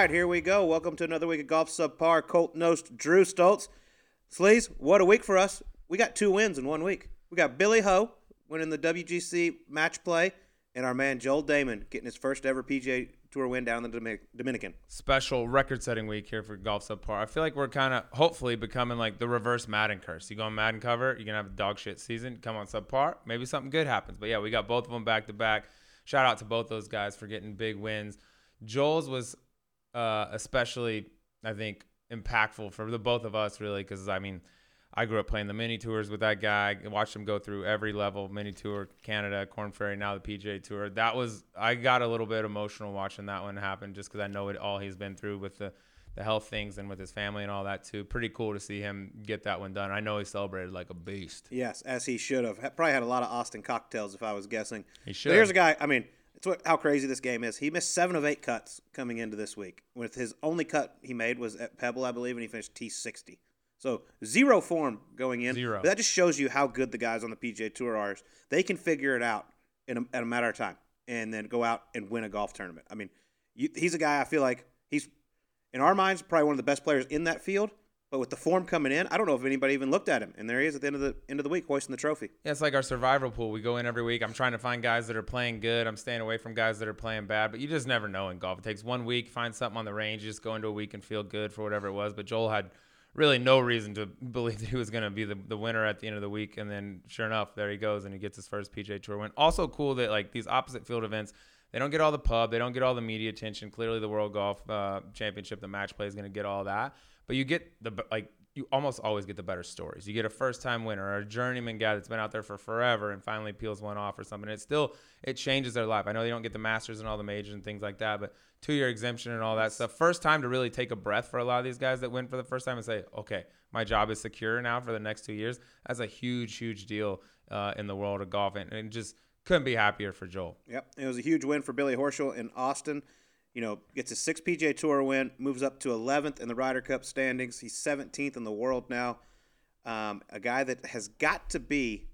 right, here we go. Welcome to another week of Golf Subpar. Colt Knost, Drew Stoltz. Sleaze, what a week for us. We got two wins in one week. We got Billy Ho winning the WGC match play, and our man Joel Dahmen getting his first ever PGA Tour win down in the Dominican. Special record-setting week here for Golf Subpar. I feel like we're kind of hopefully becoming like the reverse Madden curse. You go on Madden cover, you're gonna have a dog shit season. Come on Subpar, maybe something good happens. But yeah, we got both of them back to back. Shout out to both those guys for getting big wins. Joel's was uh, especially, I think, impactful for the both of us, really, because I mean, I grew up playing the mini tours with that guy. I watched him go through every level: mini tour, Canada, Korn Ferry, now the PGA Tour. That was I got a little bit emotional watching that one happen, just because I know it all he's been through with the the health things and with his family and all that too. Pretty cool to see him get that one done. I know he celebrated like a beast. Yes, as he should have. Probably had a lot of Austin cocktails if I was guessing. He But should. here's a guy. I mean, it's what, how crazy this game is. He missed seven of eight cuts coming into this week. With his only cut he made was at Pebble, I believe, and he finished T60. So zero form going in. Zero. But that just shows you how good the guys on the PGA Tour are. They can figure it out in a, at a matter of time, and then go out and win a golf tournament. I mean, you, he's a guy. I feel like he's in our minds probably one of the best players in that field. But with the form coming in, I don't know if anybody even looked at him. And there he is at the end of the end of the week, hoisting the trophy. Yeah, it's like our survival pool. We go in every week. I'm trying to find guys that are playing good. I'm staying away from guys that are playing bad. But you just never know in golf. It takes one week, find something on the range, you just go into a week and feel good for whatever it was. But Joel had really no reason to believe that he was going to be the, the winner at the end of the week. And then sure enough, there he goes and he gets his first PJ Tour win. Also cool that like these opposite field events, they don't get all the pub, they don't get all the media attention. Clearly, the World Golf uh, Championship, the match play is going to get all that. But you get the like you almost always get the better stories. You get a first time winner or a journeyman guy that's been out there for forever and finally peels one off or something. It still it changes their life. I know they don't get the masters and all the majors and things like that, but two year exemption and all that stuff. First time to really take a breath for a lot of these guys that win for the first time and say, okay, my job is secure now for the next two years. That's a huge, huge deal uh, in the world of golf, and, and just couldn't be happier for Joel. Yep, it was a huge win for Billy Horschel in Austin. You know, gets a six PGA Tour win, moves up to 11th in the Ryder Cup standings. He's 17th in the world now. Um, a guy that has got to be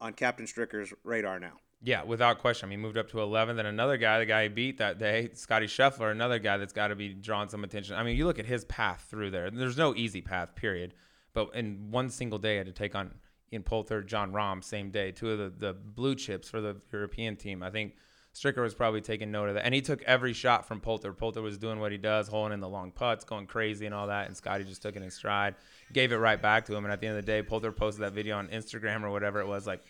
on Captain Stricker's radar now. Yeah, without question. I mean, he moved up to 11th, and another guy, the guy he beat that day, Scottie Scheffler, another guy that's got to be drawing some attention. I mean, you look at his path through there. There's no easy path, period. But in one single day, I had to take on Ian Poulter, Jon Rahm, same day, two of the, the blue chips for the European team. I think Stricker was probably taking note of that. And he took every shot from Poulter. Poulter was doing what he does, holding in the long putts, going crazy and all that. And Scottie just took it in stride, gave it right back to him. And at the end of the day, Poulter posted that video on Instagram or whatever it was, like,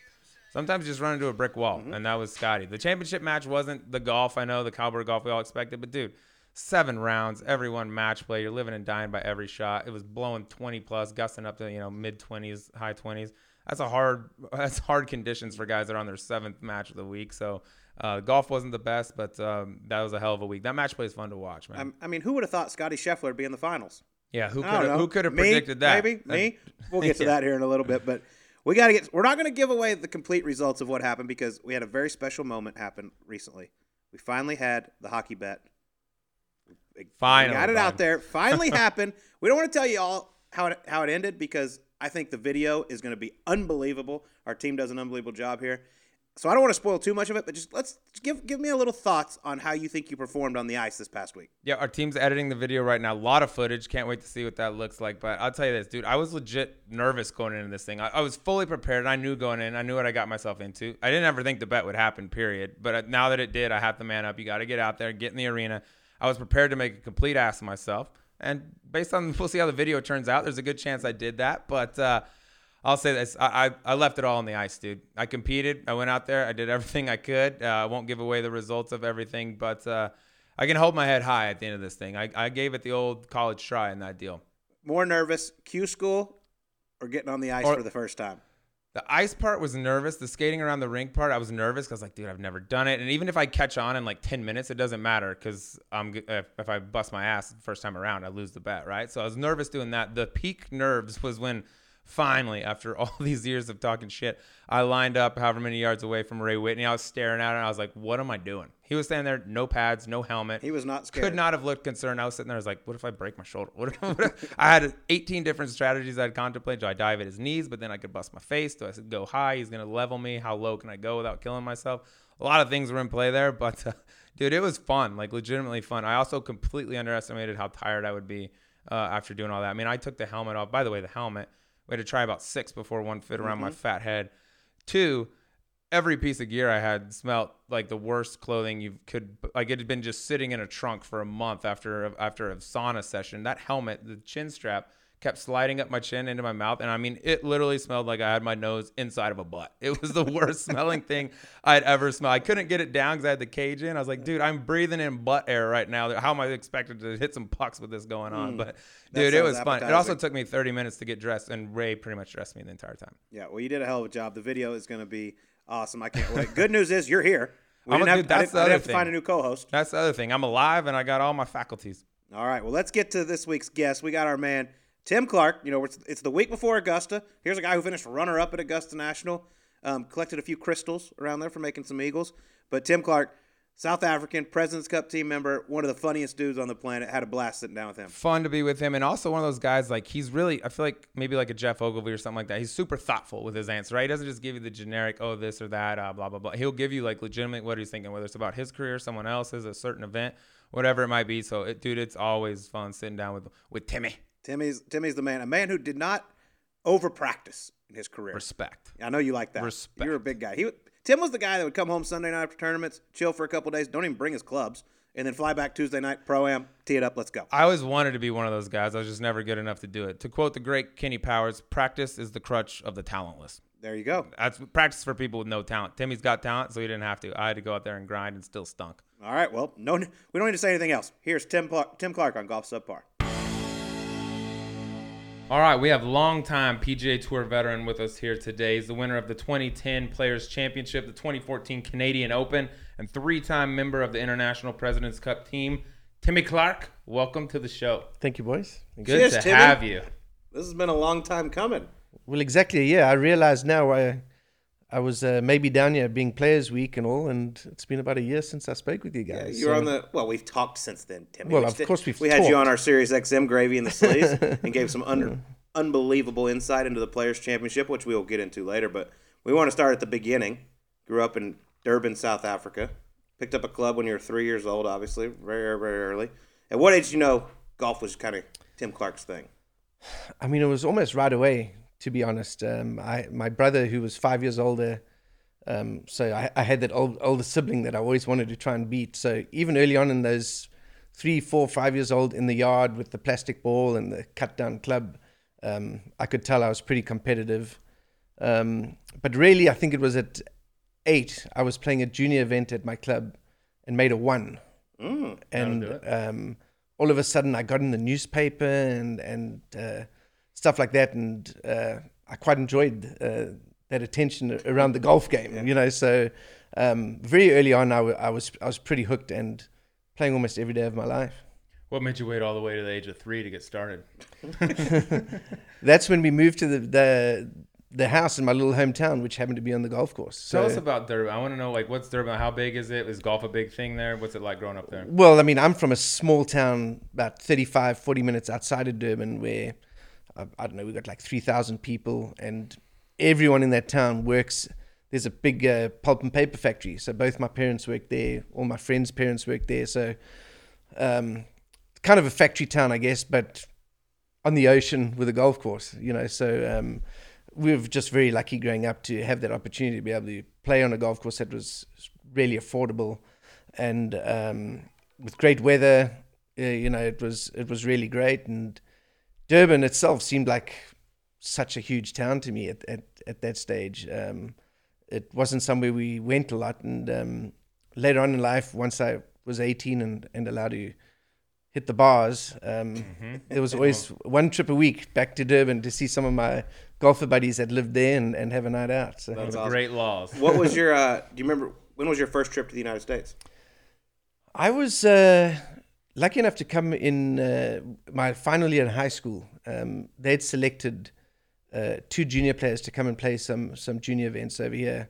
Sometimes you just run into a brick wall, mm-hmm. and that was Scottie. The championship match wasn't the golf, I know, the cowboy golf we all expected, but dude, seven rounds, everyone match play. You're living and dying by every shot. It was blowing 20 plus, gusting up to you know mid 20s, high 20s. That's a hard, that's hard conditions for guys that are on their seventh match of the week. So uh, golf wasn't the best, but um, that was a hell of a week. That match play is fun to watch, man. Um, I mean, who would have thought Scottie Scheffler would be in the finals? yeah, who could who could have predicted that? Maybe me. We'll get to Yeah. that here in a little bit, but we got to get. We're not going to give away the complete results of what happened because we had a very special moment happen recently. We finally had the hockey bet. We Finally, got it out there. Finally happened. We don't want to tell you all how it how it ended because I think the video is going to be unbelievable. Our team does an unbelievable job here. So I don't want to spoil too much of it, but just let's give give me a little thoughts on how you think you performed on the ice this past week. Yeah, our team's editing the video right now. A lot of footage. Can't wait to see what that looks like. But I'll tell you this, dude. I was legit nervous going into this thing. I, I was fully prepared. I knew going in. I knew what I got myself into. I didn't ever think the bet would happen. Period. But uh, now that it did, I have to man up. You got to get out there, get in the arena. I was prepared to make a complete ass of myself. And based on we'll see how the video turns out. There's a good chance I did that. But uh, I'll say this: I, I I left it all on the ice, dude. I competed. I went out there. I did everything I could. Uh, I won't give away the results of everything, but uh, I can hold my head high at the end of this thing. I, I gave it the old college try in that deal. More nervous, Q school, or getting on the ice Or- for the first time. The ice part was nervous. The skating around the rink part, I was nervous because like, dude, I've never done it. And even if I catch on in like ten minutes, it doesn't matter because I'm if, if I bust my ass the first time around, I lose the bet, right? So I was nervous doing that. The peak nerves was when finally, after all these years of talking shit, I lined up however many yards away from Ray Whitney. I was staring at him. I was like, what am I doing? He was standing there, no pads, no helmet. He was not scared. Could not have looked concerned. I was sitting there. I was like, "What if I break my shoulder? What if, what if- I had 18 different strategies I'd contemplate. Do I dive at his knees, but then I could bust my face? Do I go high? He's gonna level me. How low can I go without killing myself? A lot of things were in play there, but uh, dude, it was fun, like legitimately fun. I also completely underestimated how tired I would be uh, after doing all that. I mean, I took the helmet off. By the way, the helmet we had to try about six before one fit around my mm-hmm. fat head. Two, every piece of gear I had smelled like the worst clothing you could. Like it had been just sitting in a trunk for a month after after a sauna session. That helmet, the chin strap, kept sliding up my chin into my mouth, and I mean, it literally smelled like I had my nose inside of a butt. It was the worst smelling thing I'd ever smelled. I couldn't get it down because I had the cage in. I was like, dude, I'm breathing in butt air right now. How am I expected to hit some pucks with this going on? Hmm. But dude, it was fun. It also took me 30 minutes to get dressed, and Ray pretty much dressed me the entire time. Yeah, well, you did a hell of a job. The video is going to be awesome. I can't wait. Good news is you're here. We I'm didn't have, dude, I didn't, the I didn't other have to find a new co-host. That's the other thing. I'm alive, and I got all my faculties. All right, well, let's get to this week's guest. We got our man Tim Clark. You know, it's, it's the week before Augusta. Here's a guy who finished runner-up at Augusta National. Um, collected a few crystals around there for making some eagles. But Tim Clark, South African Presidents Cup team member, one of the funniest dudes on the planet. Had a blast sitting down with him. fun to be with him and also one of those guys like he's really i feel like maybe like a geoff ogilvy or something like that he's super thoughtful with his answer right he doesn't just give you the generic oh this or that uh, blah blah blah he'll give you like legitimate what he's thinking whether it's about his career someone else's a certain event whatever it might be so it, dude it's always fun sitting down with with timmy Timmy's Timmy's the man. A man who did not over practice in his career. respect I know you like that. Respect. You're a big guy. He Tim was the guy that would come home Sunday night after tournaments, chill for a couple days, don't even bring his clubs, and then fly back Tuesday night, pro am, tee it up, let's go. I always wanted to be one of those guys. I was just never good enough to do it. To quote the great Kenny Powers, practice is the crutch of the talentless. There you go. That's practice for people with no talent. Timmy's got talent, so he didn't have to. I had to go out there and grind and still stunk. All right. Well, no, we don't need to say anything else. Here's Tim Clark, Tim Clark on Golf Subpar. All right, we have longtime PGA Tour veteran with us here today. He's the winner of the 2010 Players Championship, the 2014 Canadian Open, and three-time member of the International Presidents Cup team. Timmy Clark, welcome to the show. Thank you, boys. Thank Good Cheers, to Timmy. have you. This has been a long time coming. Well, exactly Yeah. I realize now I, I was uh, maybe down here being Players Week and all, and it's been about a year since I spoke with you guys. You're so- on the well. We've talked since then, Timmy. Well, We of course we've We had you on our Sirius XM Gravy and the Sleaze and gave some un- unbelievable insight into the Players Championship, which we will get into later. But we want to start at the beginning. Grew up in Durban, South Africa. Picked up a club when you were three years old, obviously, very, very early. At what age did you know golf was kind of Tim Clark's thing? I mean, it was almost right away, to be honest. Um, I my brother, who was five years older, um, so I, I had that old, older sibling that I always wanted to try and beat. So even early on in those three, four, five years old in the yard with the plastic ball and the cut down club, um, I could tell I was pretty competitive. Um, but really, I think it was at eight. I was playing a junior event at my club and made a one Mm. and um, all of a sudden I got in the newspaper and and uh, stuff like that, and uh, I quite enjoyed uh, that attention around the golf game. You know, so um, very early on I, w- I was I was pretty hooked and playing almost every day of my life. What made you wait all the way to the age of three to get started? That's when we moved to the the, the house in my little hometown, which happened to be on the golf course. So, Tell us about Durban. I want to know, like, what's Durban? How big is it? Is golf a big thing there? What's it like growing up there? Well, I mean, I'm from a small town about 35, 40 minutes outside of Durban where, I, don't know, we've got like 3,000 people and everyone in that town works. There's a big uh, pulp and paper factory. So both my parents work there, all my friends' parents work there. So um, kind of a factory town, I guess, but on the ocean with a golf course, you know. So um, we were just very lucky growing up to have that opportunity to be able to play on a golf course that was really affordable and um, with great weather. Uh, you know, it was it was really great, and Durban itself seemed like such a huge town to me at at, at that stage. Um, it wasn't somewhere we went a lot, and um, later on in life, once I was 18 and, and allowed to hit the bars, um, there was always one trip a week back to Durban to see some of my golfer buddies that lived there and, and have a night out. So That's awesome. Great laws. What was your? Uh, do you remember when was your first trip to the United States? I was uh, lucky enough to come in uh, my final year in high school. Um, they'd selected uh, two junior players to come and play some some junior events over here,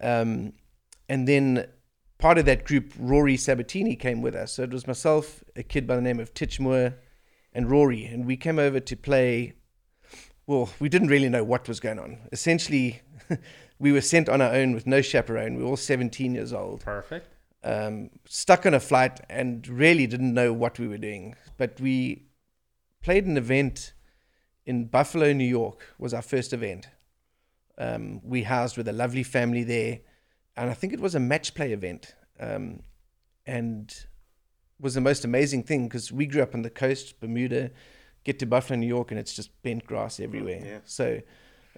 um, and then part of that group, Rory Sabatini, came with us. So it was myself, a kid by the name of Titchmoor, and Rory, and we came over to play. Well, we didn't really know what was going on. Essentially, we were sent on our own with no chaperone. We were all 17 years old Perfect. Um, stuck on a flight and really didn't know what we were doing. But we played an event in Buffalo, New York. Was our first event. Um, we housed with a lovely family there, and I think it was a match play event. Um, and was the most amazing thing because we grew up on the coast, Bermuda, get to Buffalo, New York, and it's just bent grass everywhere. Yeah. So,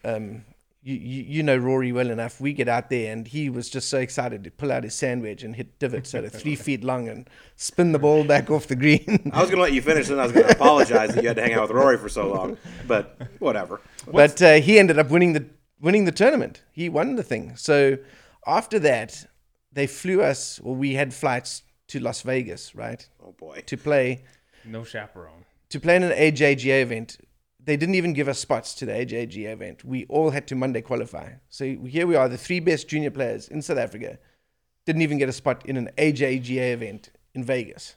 um, you, you you know Rory well enough. We get out there, and he was just so excited to pull out his sandwich and hit divots that are three feet long and spin the ball back off the green. I was going to let you finish, and I was going to apologize that you had to hang out with Rory for so long. But whatever. but uh, he ended up winning the winning the tournament. He won the thing. So after that, they flew us. Well, we had flights to Las Vegas, right, Oh boy. to play No chaperone. to play in an AJGA event. They didn't even give us spots to the AJGA event. We all had to Monday qualify. So here we are, the three best junior players in South Africa, didn't even get a spot in an AJGA event in Vegas.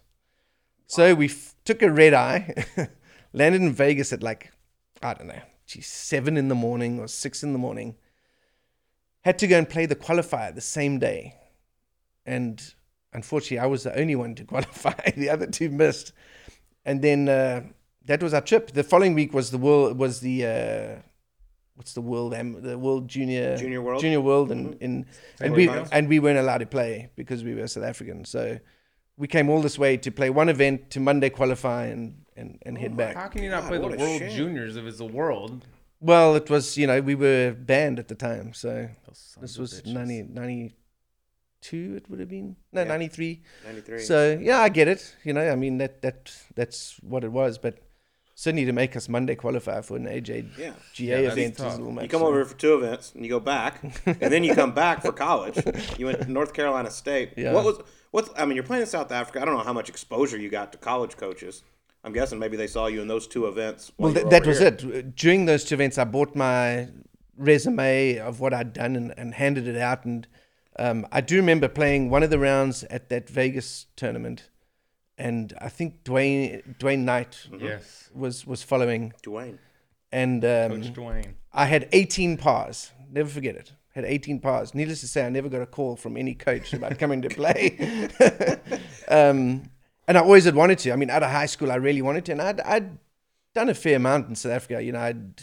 So we f- took a red eye, landed in Vegas at like, I don't know, geez, seven in the morning or six in the morning. Had to go and play the qualifier the same day. And unfortunately, I was the only one to qualify. the other two missed. And then uh, that was our trip. The following week was the world was the uh, what's the world am the world junior Junior World? junior world in, in and St. we Louis. and we weren't allowed to play because we were South African. So we came all this way to play one event to Monday qualify and and, and head back. How can you not God, play the World shame. Juniors if it's the world? Well, it was you know we were banned at the time, so this was bitches. 90, 92 It would have been no Yeah. ninety three. 93. So yeah, I get it. You know, I mean that that that's what it was, but. Certainly to make us Monday qualify for an AJ yeah. GA that's event is a little You come over for two events, and you go back, and then you come back for college. You went to North Carolina State. Yeah. What was what's? I mean, you're playing in South Africa. I don't know how much exposure you got to college coaches. I'm guessing maybe they saw you in those two events. Well, th- that was here. it. During those two events, I bought my resume of what I'd done and, and handed it out. And um, I do remember playing one of the rounds at that Vegas tournament, and I think Dwaine Dwaine Knight Yes. was was following, Dwaine. and um, Coach Dwaine. I had 18 pars. Never forget it. Had 18 pars. Needless to say, I never got a call from any coach about coming to play. um, and I always had wanted to. I mean, out of high school, I really wanted to, and I'd, I'd done a fair amount in South Africa. You know, I'd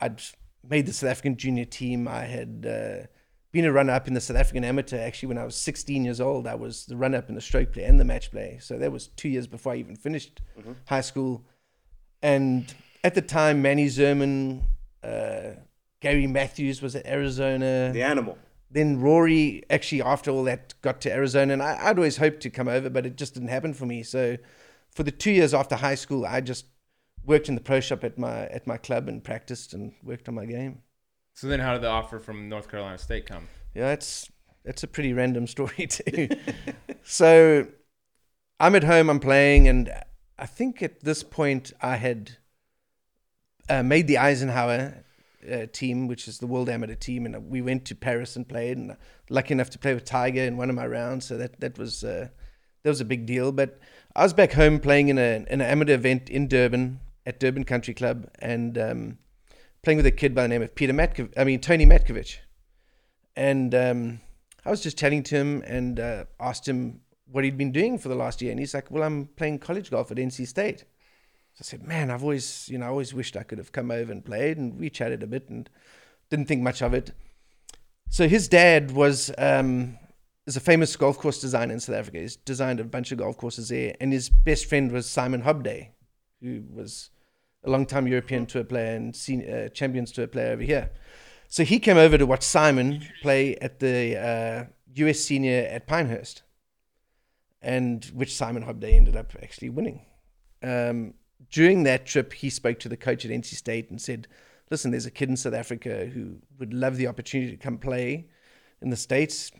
I'd made the South African junior team. I had uh, been a runner up in the South African amateur. Actually, when I was 16 years old, I was the runner up in the stroke play and the match play. So that was two years before I even finished high school. And at the time, Manny Zerman, uh, Gary Matthews was at Arizona. The animal. Then Rory, actually, after all that, got to Arizona. And I, I'd always hoped to come over, but it just didn't happen for me. So for the two years after high school, I just worked in the pro shop at my at my club and practiced and worked on my game. So then, how did the offer from North Carolina State come? Yeah, it's it's a pretty random story too. so I'm at home, I'm playing, and I think at this point I had uh, made the Eisenhower uh, team, which is the world amateur team, and we went to Paris and played, and lucky enough to play with Tiger in one of my rounds, so that that was uh, that was a big deal. But I was back home playing in a in an amateur event in Durban at Durban Country Club, and um, playing with a kid by the name of Peter Matko- I mean Tony Matkovich and um, I was just chatting to him and uh, asked him what he'd been doing for the last year, and he's like, "Well, I'm playing college golf at NC State." So I said, "Man, I've always, you know, I always wished I could have come over and played." And we chatted a bit and didn't think much of it. So his dad was um, is a famous golf course designer in South Africa. He's designed a bunch of golf courses there, and his best friend was Simon Hobday, who was a long-time European tour player and senior, uh, Champions Tour player over here. So he came over to watch Simon play at the uh, US Senior at Pinehurst, and which Simon Hobday ended up actually winning. Um, during that trip, he spoke to the coach at NC State and said, "Listen, there's a kid in South Africa who would love the opportunity to come play in the states.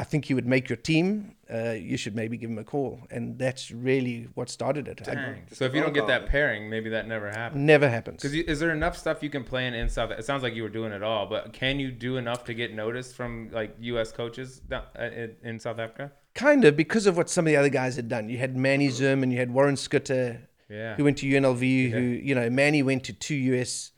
I think he would make your team. Uh, you should maybe give him a call." And that's really what started it. Dang. Just So if you don't get that pairing, maybe that never happens. never happens. Because is there enough stuff you can play in, in South? It sounds like you were doing it all, but can you do enough to get noticed from like U.S. coaches uh, in, in South Africa? kind of because of what some of the other guys had done. You had Manny Zerman, you had Warren Schutte, Yeah. who went to UNLV. Who you know, Manny went to two US,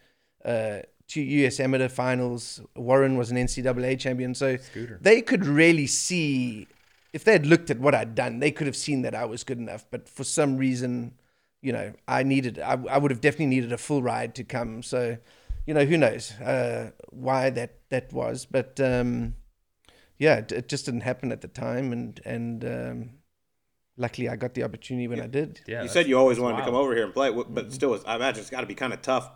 uh, two US amateur finals. Warren was an NCAA champion, so Schutte. they could really see if they had looked at what I'd done, they could have seen that I was good enough. But for some reason, you know, I needed, I, I would have definitely needed a full ride to come. So, you know, who knows uh, why that that was, but um, yeah, it, it just didn't happen at the time, and and um, luckily I got the opportunity when I did. Yeah, you said you always wanted wild. to come over here and play, but still, I imagine it's got to be kind of tough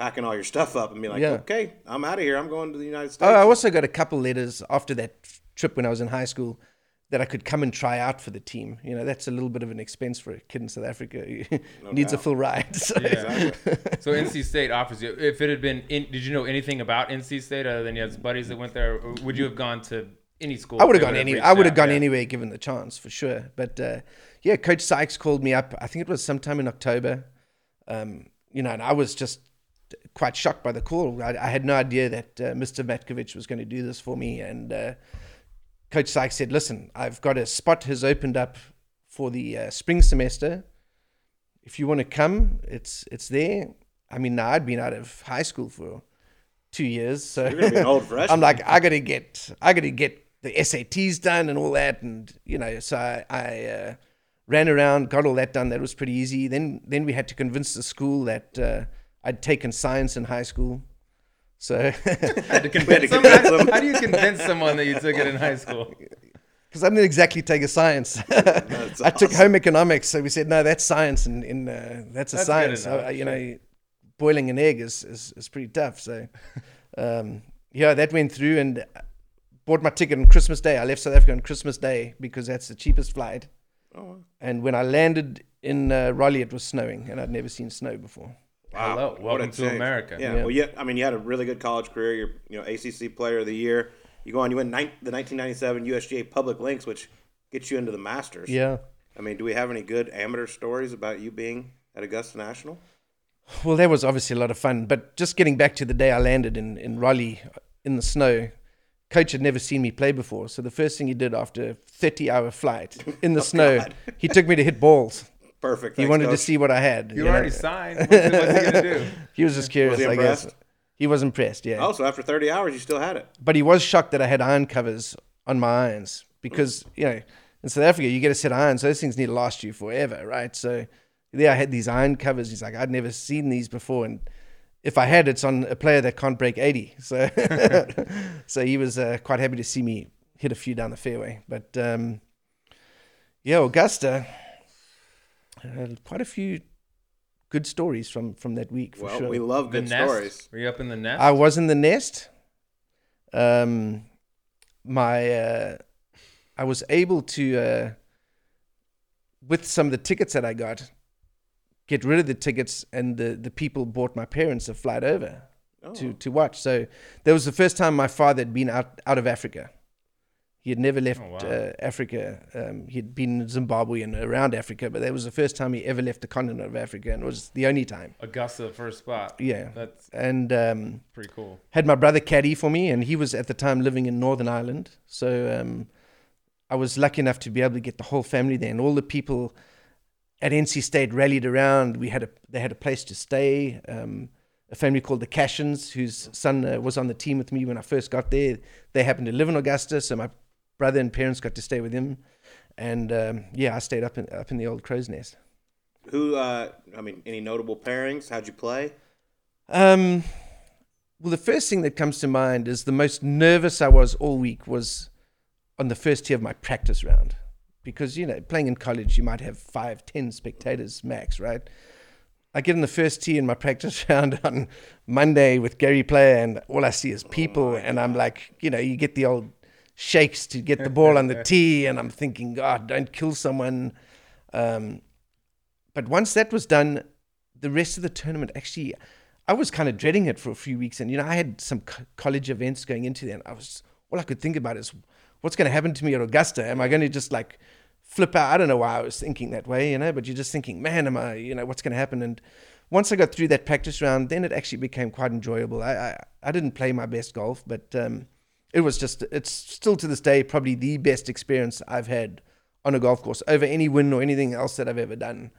packing all your stuff up and be like, Yeah. okay, I'm out of here. I'm going to the United States. Oh, I also got a couple letters after that trip when I was in high school that I could come and try out for the team. You know, that's a little bit of an expense for a kid in South Africa. He needs a full ride. So. Yeah. so NC State offers you. If it had been, in, did you know anything about NC State other than you had buddies that went there? Or would you have gone to any school? I would have gone any. I would have gone Yeah. anywhere given the chance for sure. But uh, yeah, Coach Sykes called me up. I think it was sometime in October. Um, you know, and I was just quite shocked by the call. I, I had no idea that uh, Mr. Matkovich was going to do this for me. And uh, Coach Sykes said, "Listen, I've got a spot has opened up for the uh, spring semester. If you want to come, it's it's there. I mean, now I'd been out of high school for two years, so You're gonna be an old. I'm like, I gotta get, I gotta get the SATs done and all that, and you know, so I, I uh, ran around, got all that done. That was pretty easy. Then, then we had to convince the school that uh, I'd taken science in high school. So, Had to convince them. How, do you convince someone that you took it in high school? because I didn't exactly take a science, I took home economics. So we said, no, that's science, and in uh, that's a That's science. enough, Uh, you know, boiling an egg is, is, is pretty tough. So, um, yeah, that went through and bought my ticket on Christmas Day. I left South Africa on Christmas Day because that's the cheapest flight. Oh, And when I landed in uh, Raleigh, it was snowing, and I'd never seen snow before. Wow. Hello, what a welcome to change. America. Yeah, Yeah. Well, yeah. I mean, you had a really good college career. You're, you know, ACC Player of the Year. You go on. You win nine, the 1997 USGA Public Links, which gets you into the Masters. Yeah. I mean, do we have any good amateur stories about you being at Augusta National? Well, that was obviously a lot of fun. But just getting back to the day I landed in, in Raleigh uh, in the snow, coach had never seen me play before. So the first thing he did after a 30 hour flight in the oh, snow, God. he took me to hit balls. Perfect. He Thanks, wanted to see what I had. You you know. already signed. What's, what's he gonna do? He was just curious, he I guess. He was impressed, yeah. Oh, so after 30 hours, you still had it. But he was shocked that I had iron covers on my irons because, you know, in South Africa, you get a set of irons. Those things need to last you forever, right? So yeah, I had these iron covers. He's like, I'd never seen these before. And if I had, it's on a player that can't break 80. So, so he was uh, quite happy to see me hit a few down the fairway. But um, yeah, Augusta, uh, quite a few good stories from, from that week for Well, sure. we love The good nest. stories. Were you up in the nest? I was in the nest. Um, my uh, I was able to, uh, with some of the tickets that I got, get rid of the tickets, and the the people bought my parents a flight over Oh. to to watch. So that was the first time my father had been out out of Africa. He had never left Oh, wow. uh, Africa. Um, he'd been in Zimbabwe and around Africa, but that was the first time he ever left the continent of Africa, and it was the only time. Augusta, first spot. Yeah, That's and um, pretty cool. had my brother caddy for me, and he was at the time living in Northern Ireland. So um, I was lucky enough to be able to get the whole family there, and all the people at NC State rallied around. We had a they had a place to stay. Um, a family called the Cashins, whose son uh, was on the team with me when I first got there. They happened to live in Augusta, so my brother and parents got to stay with him. And um, yeah, I stayed up in up in the old crow's nest. Who, uh, I mean, any notable pairings? How'd you play? Um, well, the first thing that comes to mind is the most nervous I was all week was on the first tee of my practice round. Because, you know, playing in college, you might have five, ten spectators max, right? I get in the first tee in my practice round on Monday with Gary Player, and all I see is people, and I'm like, you know, you get the old shakes to get the ball on the tee, and I'm thinking, God, don't kill someone. Um, but once that was done, the rest of the tournament actually, I was kind of dreading it for a few weeks. And, you know, I had some co- college events going into there, and I was, all I could think about is what's going to happen to me at Augusta? Am I going to just like flip out? I don't know why I was thinking that way, you know, but you're just thinking, man, am I, you know, what's going to happen? And once I got through that practice round, then it actually became quite enjoyable. I, I, I didn't play my best golf, but um, it was just, it's still to this day probably the best experience I've had on a golf course over any win or anything else that I've ever done.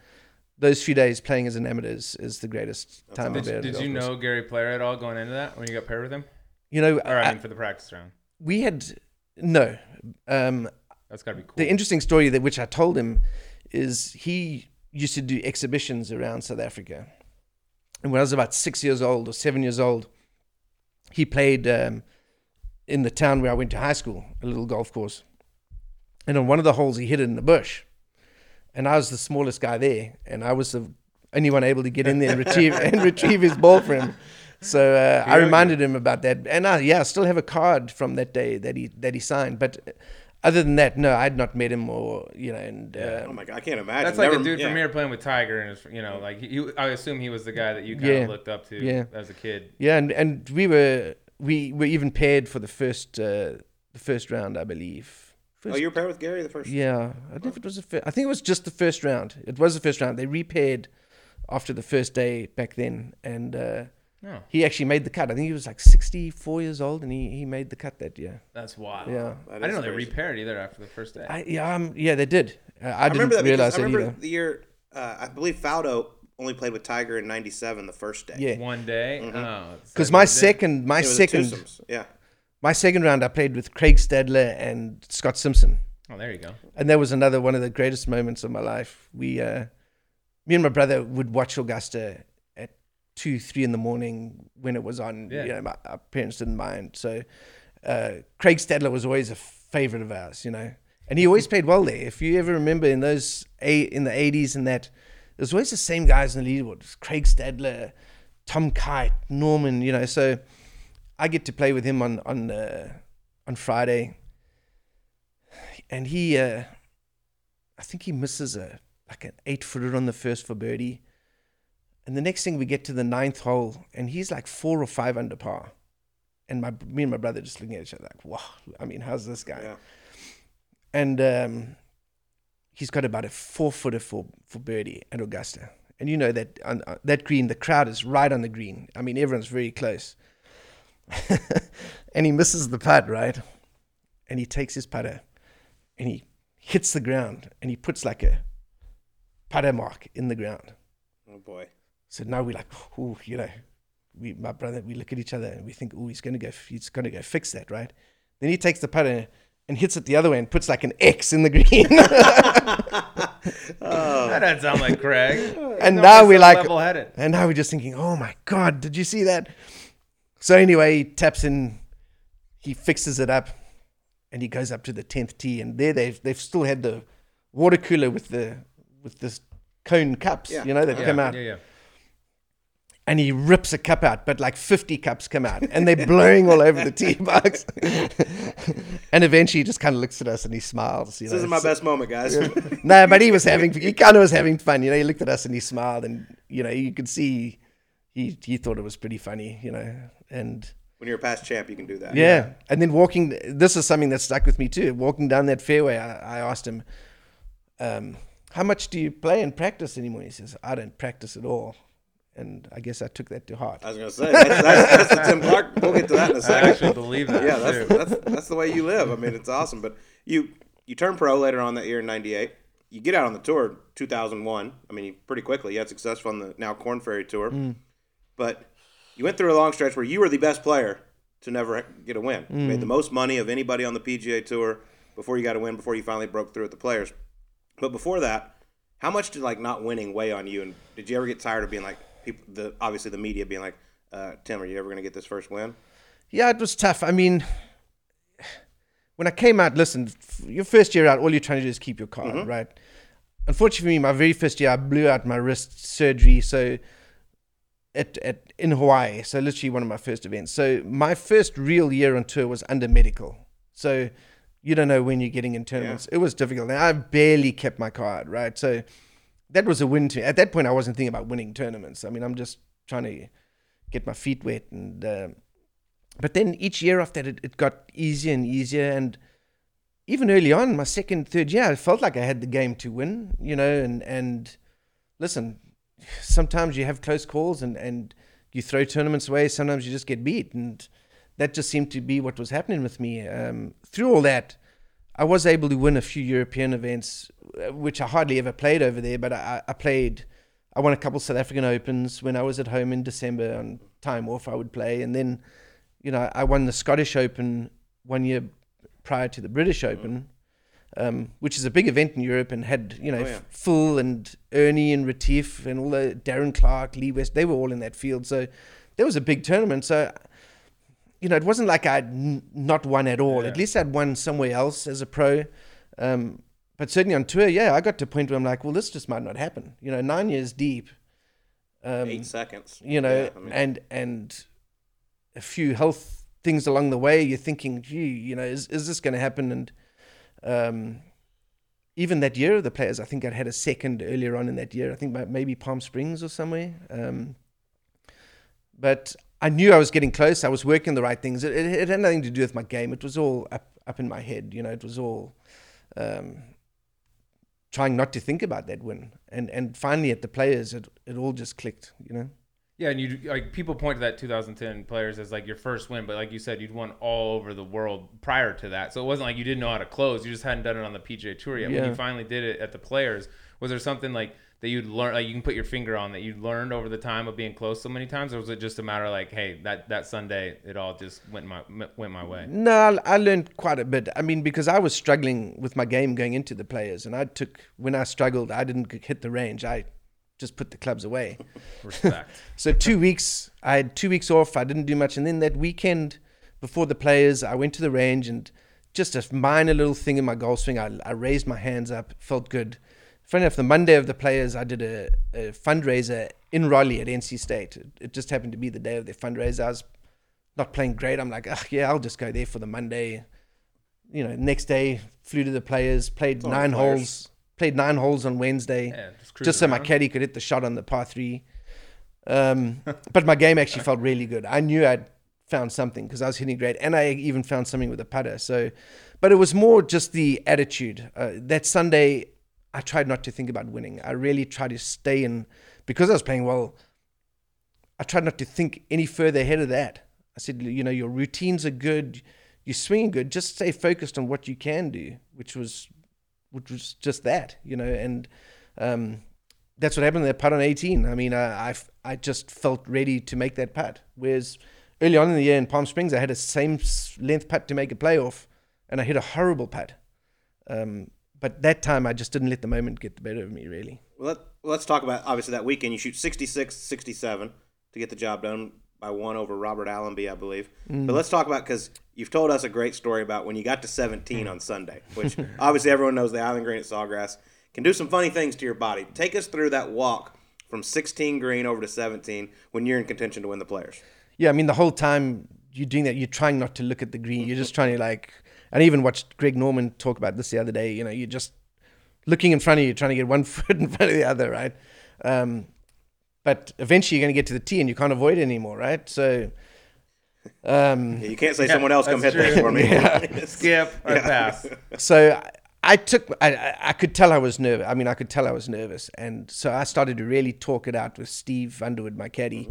Those few days playing as an amateur is, is the greatest time I've had. did you course. know Gary Player at all going into that when you got paired with him? You know, Or I I- mean, for the practice round. we had no. Um, That's gotta be cool. the interesting story that which I told him is he used to do exhibitions around South Africa, and when I was about six years old or seven years old, he played um, in the town where I went to high school, a little golf course, and on one of the holes he hit it in the bush, and I was the smallest guy there, and I was the only one able to get in there and retrieve and retrieve his ball for him. So uh, I reminded him about that, and I, yeah, I still have a card from that day that he that he signed. But other than that, no, I'd not met him, or you know, and uh, Oh my god, I can't imagine. That's like Never- a dude yeah. from here playing with Tiger, and his, you know, like he, I assume he was the guy that you kind Yeah. of looked up to Yeah. as a kid. yeah, and, and we were we were even paired for the first uh, the first round, I believe. First, Oh, you were paired with Gary the first. yeah, I don't know if it was the first. I think it was just the first round. It was the first round. They repaired after the first day back then, and uh, No, he actually made the cut. I think he was like sixty four years old, and he, he made the cut that year. that's wild. Yeah, I That didn't is know they crazy. repaired either after the first day. I, yeah, um, yeah, they did. Uh, I, I didn't remember that realize because I that remember either. the year. Uh, I believe Faldo only played with Tiger in '97 the first day. Yeah, One day, Mm-hmm. oh, because my they second, my It was a second, Yeah. my second round, I played with Craig Stadler and Scott Simpson. Oh, there you go. and that was another one of the greatest moments of my life. We, uh, me and my brother would watch Augusta at two, three in the morning when it was on. Yeah. You know, my, our parents didn't mind. So uh, Craig Stadler was always a favorite of ours, you know, and he always played well there. If you ever remember in those a in the eighties and that, there's always the same guys in the leaderboard: Craig Stadler, Tom Kite, Norman. You know, so I get to play with him on on uh, on Friday and he uh I think he misses a like an eight footer on the first for birdie. And the next thing we get to the ninth hole and he's like four or five under par. And my me and my brother just looking at each other like, wow, I mean, how's this guy? Yeah. And um he's got about a four footer for, for birdie at Augusta. And you know that on uh, that green, the crowd is right on the green. I mean, everyone's very close. and he misses the putt, right? And he takes his putter and he hits the ground and he puts like a putter mark in the ground. Oh boy. So now we're like, oh, you know, we, my brother, we look at each other and we think, oh, he's going to go, he's going to go fix that, right? Then he takes the putter and hits it the other way and puts like an X in the green. That doesn't sound like Craig. and now we're like, level headed. and now we're just thinking, oh my God, did you see that? So anyway, he taps in, he fixes it up, and he goes up to the tenth tee, and there they've they've still had the water cooler with the with this cone cups, Yeah. you know, that Yeah, come out, yeah, yeah. And he rips a cup out, but like fifty cups come out, and they're blowing all over the tee box. and eventually, he just kind of looks at us and he smiles. You This know, isn't my so- best moment, guys. no, but he was having he kind of was having fun. You know, he looked at us and he smiled, and you know, you could see he he thought it was pretty funny. You know, and when you're a past champ, you can do that. yeah, and then walking. This is something that stuck with me too. Walking down that fairway, I, I asked him, um, "How much do you play and practice anymore?" He says, "I don't practice at all." And I guess I took that to heart. I was gonna say that's, that's, that's the Tim Clark. We'll get to that in a second. I actually believe that. yeah, too. that's, that's that's the way you live. I mean, it's awesome. But you you turn pro later on that year in '98. You get out on the tour 2001. I mean, pretty quickly. You had success on the now Korn Ferry Tour, mm. but you went through a long stretch where you were the best player to never get a win. You made the mm. most money of anybody on the PGA Tour before you got a win. Before you finally broke through at the Players. But before that, how much did like not winning weigh on you? And did you ever get tired of being like people? The obviously the media being like, uh, "Tim, are you ever going to get this first win?" Yeah, it was tough. I mean, when I came out, listen, your first year out, all you're trying to do is keep your card, right? Unfortunately for me, my very first year, I blew out my wrist surgery. So at, at in Hawaii, so literally one of my first events. So my first real year on tour was under medical. So you don't know when you're getting in tournaments. It was difficult. And I barely kept my card, right? So that was a win to me. At that point, I wasn't thinking about winning tournaments. I mean, I'm just trying to get my feet wet and. um but then each year after that, it, it got easier and easier. And even early on, my second, third year, I felt like I had the game to win, you know. And, and listen, sometimes you have close calls and, and you throw tournaments away. Sometimes you just get beat. And that just seemed to be what was happening with me. Um, through all that, I was able to win a few European events, uh, which I hardly ever played over there, but I, I played. I won a couple South African Opens when I was at home in December on time off. I would play, and then, you know, I won the Scottish Open one year prior to the British Open. um, which is a big event in Europe, and had you know Oh, yeah. Phil and Ernie and Retief and all the Darren Clarke, Lee West, they were all in that field. So there was a big tournament. So you know, it wasn't like I'd n- not won at all. Yeah. At least I'd won somewhere else as a pro. Um, but certainly on tour, yeah, I got to a point where I'm like, well, this just might not happen. You know, nine years deep. Um, Eight seconds. you know, Yeah, I mean- and and a few health things along the way. You're thinking, gee, you know, is is this going to happen? And um, even that year of the players, I think I'd had a second earlier on in that year. I think maybe Palm Springs or somewhere. Um, but I knew I was getting close. I was working the right things. It, it, it had nothing to do with my game. It was all up up in my head. You know, it was all. Um, trying not to think about that win and and finally at the players it, it all just clicked you know Yeah, and you like people point to that 2010 players as like your first win, but like you said, you'd won all over the world prior to that. So it wasn't like you didn't know how to close. You just hadn't done it on the PGA Tour yet. When you finally did it at the players, was there something like that you'd learn, like you can put your finger on that you learned over the time of being close so many times, or was it just a matter of like, hey, that that Sunday it all just went my went my way? No, I, I learned quite a bit. I mean, because I was struggling with my game going into the players, and I took when I struggled, I didn't hit the range. I just put the clubs away. Respect. So two weeks, I had two weeks off. I didn't do much, and then that weekend before the players, I went to the range and just a minor little thing in my golf swing. I, I raised my hands up, felt good. Funny enough, the Monday of the players, I did a, a fundraiser in Raleigh at NC State. It, it just happened to be the day of their fundraiser. I was not playing great. I'm like, oh, yeah, I'll just go there for the Monday. You know, next day flew to the players, played nine players. holes, played nine holes on Wednesday Yeah, just, just so my caddy could hit the shot on the par three. Um, but my game actually felt really good. I knew I'd found something because I was hitting great, and I even found something with a putter. So, but it was more just the attitude. Uh, that Sunday, I tried not to think about winning. I really tried to stay in because I was playing well. I tried not to think any further ahead of that. I said, you know, your routines are good, you're swinging good. Just stay focused on what you can do, which was, which was just that, you know, and. Um, that's what happened. That putt on 18. I mean, I, I I just felt ready to make that putt. Whereas early on in the year in Palm Springs, I had a same length putt to make a playoff, and I hit a horrible putt. Um, but that time, I just didn't let the moment get the better of me. Really. Well, let, let's talk about obviously that weekend. You shoot 66, 67 to get the job done by one over Robert Allenby, I believe. Mm. But let's talk about because you've told us a great story about when you got to 17 mm. on Sunday, which obviously everyone knows the Island Green at Sawgrass can do some funny things to your body. Take us through that walk from 16 green over to 17 when you're in contention to win the players. Yeah, I mean, the whole time you're doing that, you're trying not to look at the green. You're just trying to like. And I even watched Greg Norman talk about this the other day. You know, you're just looking in front of you, trying to get one foot in front of the other, right? Um, but eventually, you're going to get to the tee, and you can't avoid it anymore, right? So. Um, Yeah, you can't say someone else come hit that's that for me. Skip or pass. so I- I took I- I, I could tell I was nervous. I mean, I could tell I was nervous, and so I started to really talk it out with Steve Underwood, my caddy.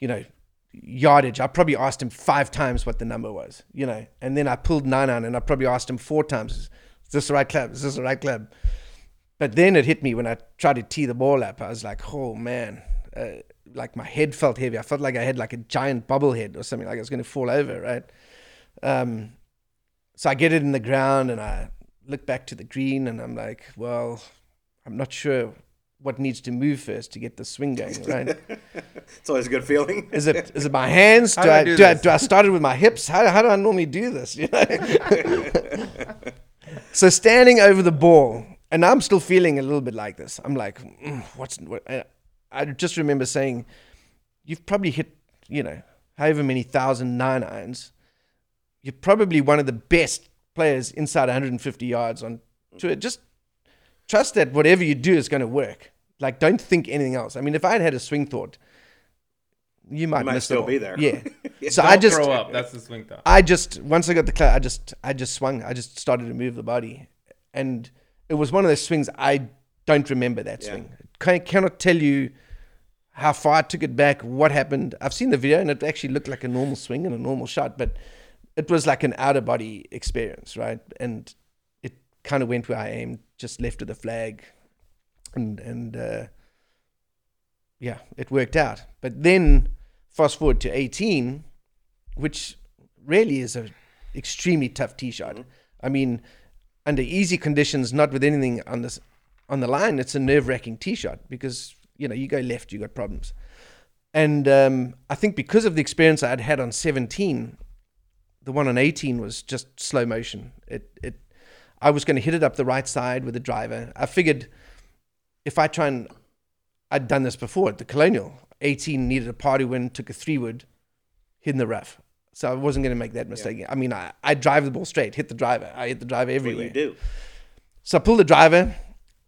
You know, yardage. I probably asked him five times what the number was. You know, and then I pulled nine on, and I probably asked him four times, "Is this the right club? Is this the right club?" But then it hit me when I tried to tee the ball up. I was like, "Oh man!" Uh, like my head felt heavy. I felt like I had like a giant bobblehead or something. Like I was going to fall over. Right. Um, so I get it in the ground and I look back to the green and I'm like, well, I'm not sure what needs to move first to get the swing going, right? It's always a good feeling. Is it is it my hands? How Do do I I do do I, do I start it with my hips? How, how do I normally do this? You know? so standing over the ball, and I'm still feeling a little bit like this. I'm like, mm, what's what? I, I just remember saying, you've probably hit, you know, however many thousand nine irons. You're probably one of the best players inside 150 yards on tour. Just trust that whatever you do is going to work. Like, don't think anything else. I mean, if I had had a swing thought, you might, might still all. be there. Yeah. Yeah, so Don't I just, throw up. That's the swing thought. I just once I got the club, I just I just swung. I just started to move the body, and it was one of those swings I don't remember that Yeah. swing. Can, cannot tell you how far I took it back, what happened. I've seen the video, and it actually looked like a normal swing and a normal shot, but it was like an out of body experience, right? And it kind of went where I aimed, just left of the flag, and and uh, yeah, it worked out. But then fast forward to 18, which really is a extremely tough tee shot. I mean, under easy conditions, not with anything on this on the line, it's a nerve wracking tee shot because you know you go left, you got problems. And um, I think because of the experience I'd had on 17, the one on 18 was just slow motion. It it I was going to hit it up the right side with the driver. I figured if I try and I'd done this before at the Colonial. 18 needed a party win, took a three wood, hit in the rough. So I wasn't going to make that mistake. I mean, I, I drive the ball straight, hit the driver. I hit the driver What everywhere. you do? So I pulled the driver,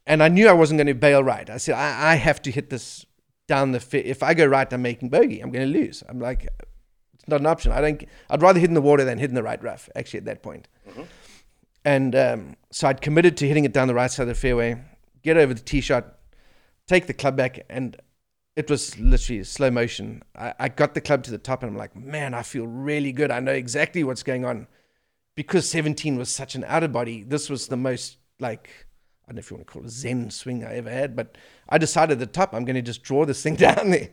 and I knew I wasn't going to bail right. I said, I, I have to hit this down the fit. If I go right, I'm making bogey. I'm going to lose. I'm like, it's not an option. I don't. I'd rather hit in the water than hit in the right rough. Actually, at that point. Mm-hmm. And um, so I'd committed to hitting it down the right side of the fairway, get over the tee shot, take the club back, and it was literally slow motion. I, I got the club to the top, and I'm like, man, I feel really good. I know exactly what's going on. Because 17 was such an out of body, this was the most like I don't know if you want to call it a zen swing I ever had, but I decided at the top I'm going to just draw this thing down there,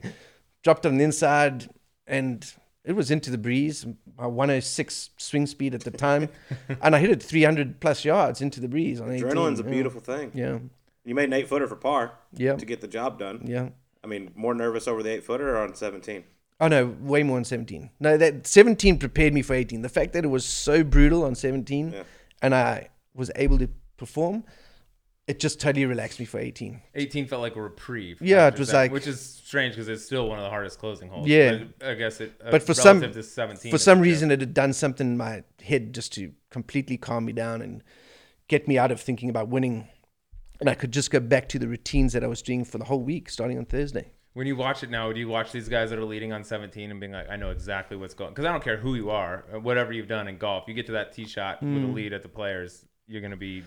dropped on the inside, and it was into the breeze. My 106 swing speed at the time, and I hit it 300 plus yards into the breeze on 18. Adrenaline's a yeah. beautiful thing. Yeah, You made an eight footer for par yeah, to get the job done. yeah. I mean, more nervous over the eight footer or on 17? Oh no, way more on 17. No, that 17 prepared me for 18. The fact that it was so brutal on 17 Yeah. and I was able to perform, it just totally relaxed me for 18. 18 felt like a reprieve. Yeah, it was that, like- which is strange because it's still one of the hardest closing holes. Yeah. But I guess it. Uh, But for some- to 17, For some reason, it had done something in my head just to completely calm me down and get me out of thinking about winning. And I could just go back to the routines that I was doing for the whole week starting on Thursday. When you watch it now, do you watch these guys that are leading on 17 and being like, I know exactly what's going? Because I don't care who you are, whatever you've done in golf, you get to that tee shot with a Mm. lead at the players, you're going to be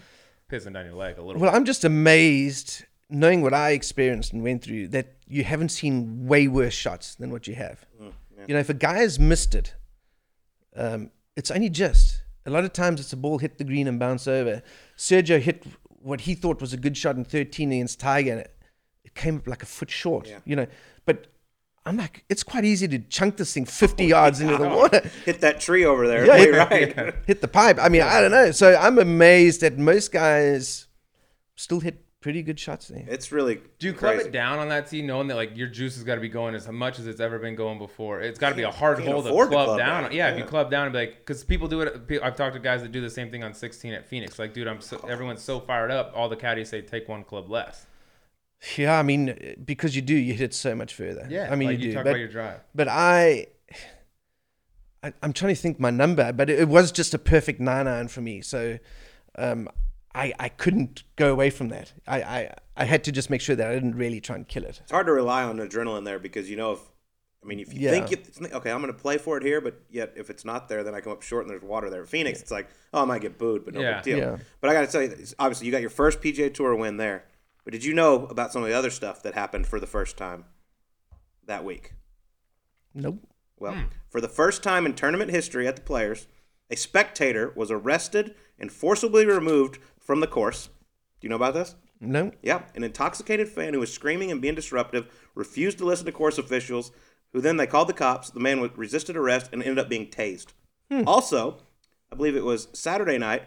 pissing down your leg a little. Well, I'm just amazed, knowing what I experienced and went through, that you haven't seen way worse shots than what you have. You know, if a guy has missed it, um, it's only just. A lot of times it's a ball hit the green and bounce over. Sergio hit what he thought was a good shot in 13 against Tiger, and it, it came up like a foot short. Yeah. You know, but I'm like, it's quite easy to chunk this thing 50 yards into the water. Hit that tree over there. Yeah, Way yeah. right. hit the pipe. I mean, I don't know. So I'm amazed that most guys still hit pretty good shots there. It's really do you club it down on that tee, knowing that like your juice has got to be going as much as it's ever been going before? It's got to be a hard You can hole to afford to club, club down. down. Yeah, if you club down and be like, because people do it. I've talked to guys that do the same thing on 16 at Phoenix. Like, dude, I'm so, oh. everyone's so fired up. All the caddies say take one club less. Yeah, I mean, because you do, you hit it so much further. Yeah, I mean, like you do. talk but, about your drive. but I, I, I'm trying to think my number, but it, it was just a perfect nine iron for me. So, um, I, I couldn't go away from that. I, I, I had to just make sure that I didn't really try and kill it. It's hard to rely on adrenaline there because you know if I mean if you Yeah. think it's okay, I'm going to play for it here, but yet if it's not there, then I come up short and there's water there. Phoenix, it's like oh I might get booed, but no Yeah. big deal. Yeah. But I got to tell you, obviously you got your first PGA Tour win there, but did you know about some of the other stuff that happened for the first time that week? Nope. Well, hmm. for the first time in tournament history at the Players, a spectator was arrested and forcibly removed from the course. Do you know about this? No. Yeah, an intoxicated fan who was screaming and being disruptive refused to listen to course officials, who then they called the cops. The man resisted arrest and ended up being tased. Hmm. Also, I believe it was Saturday night,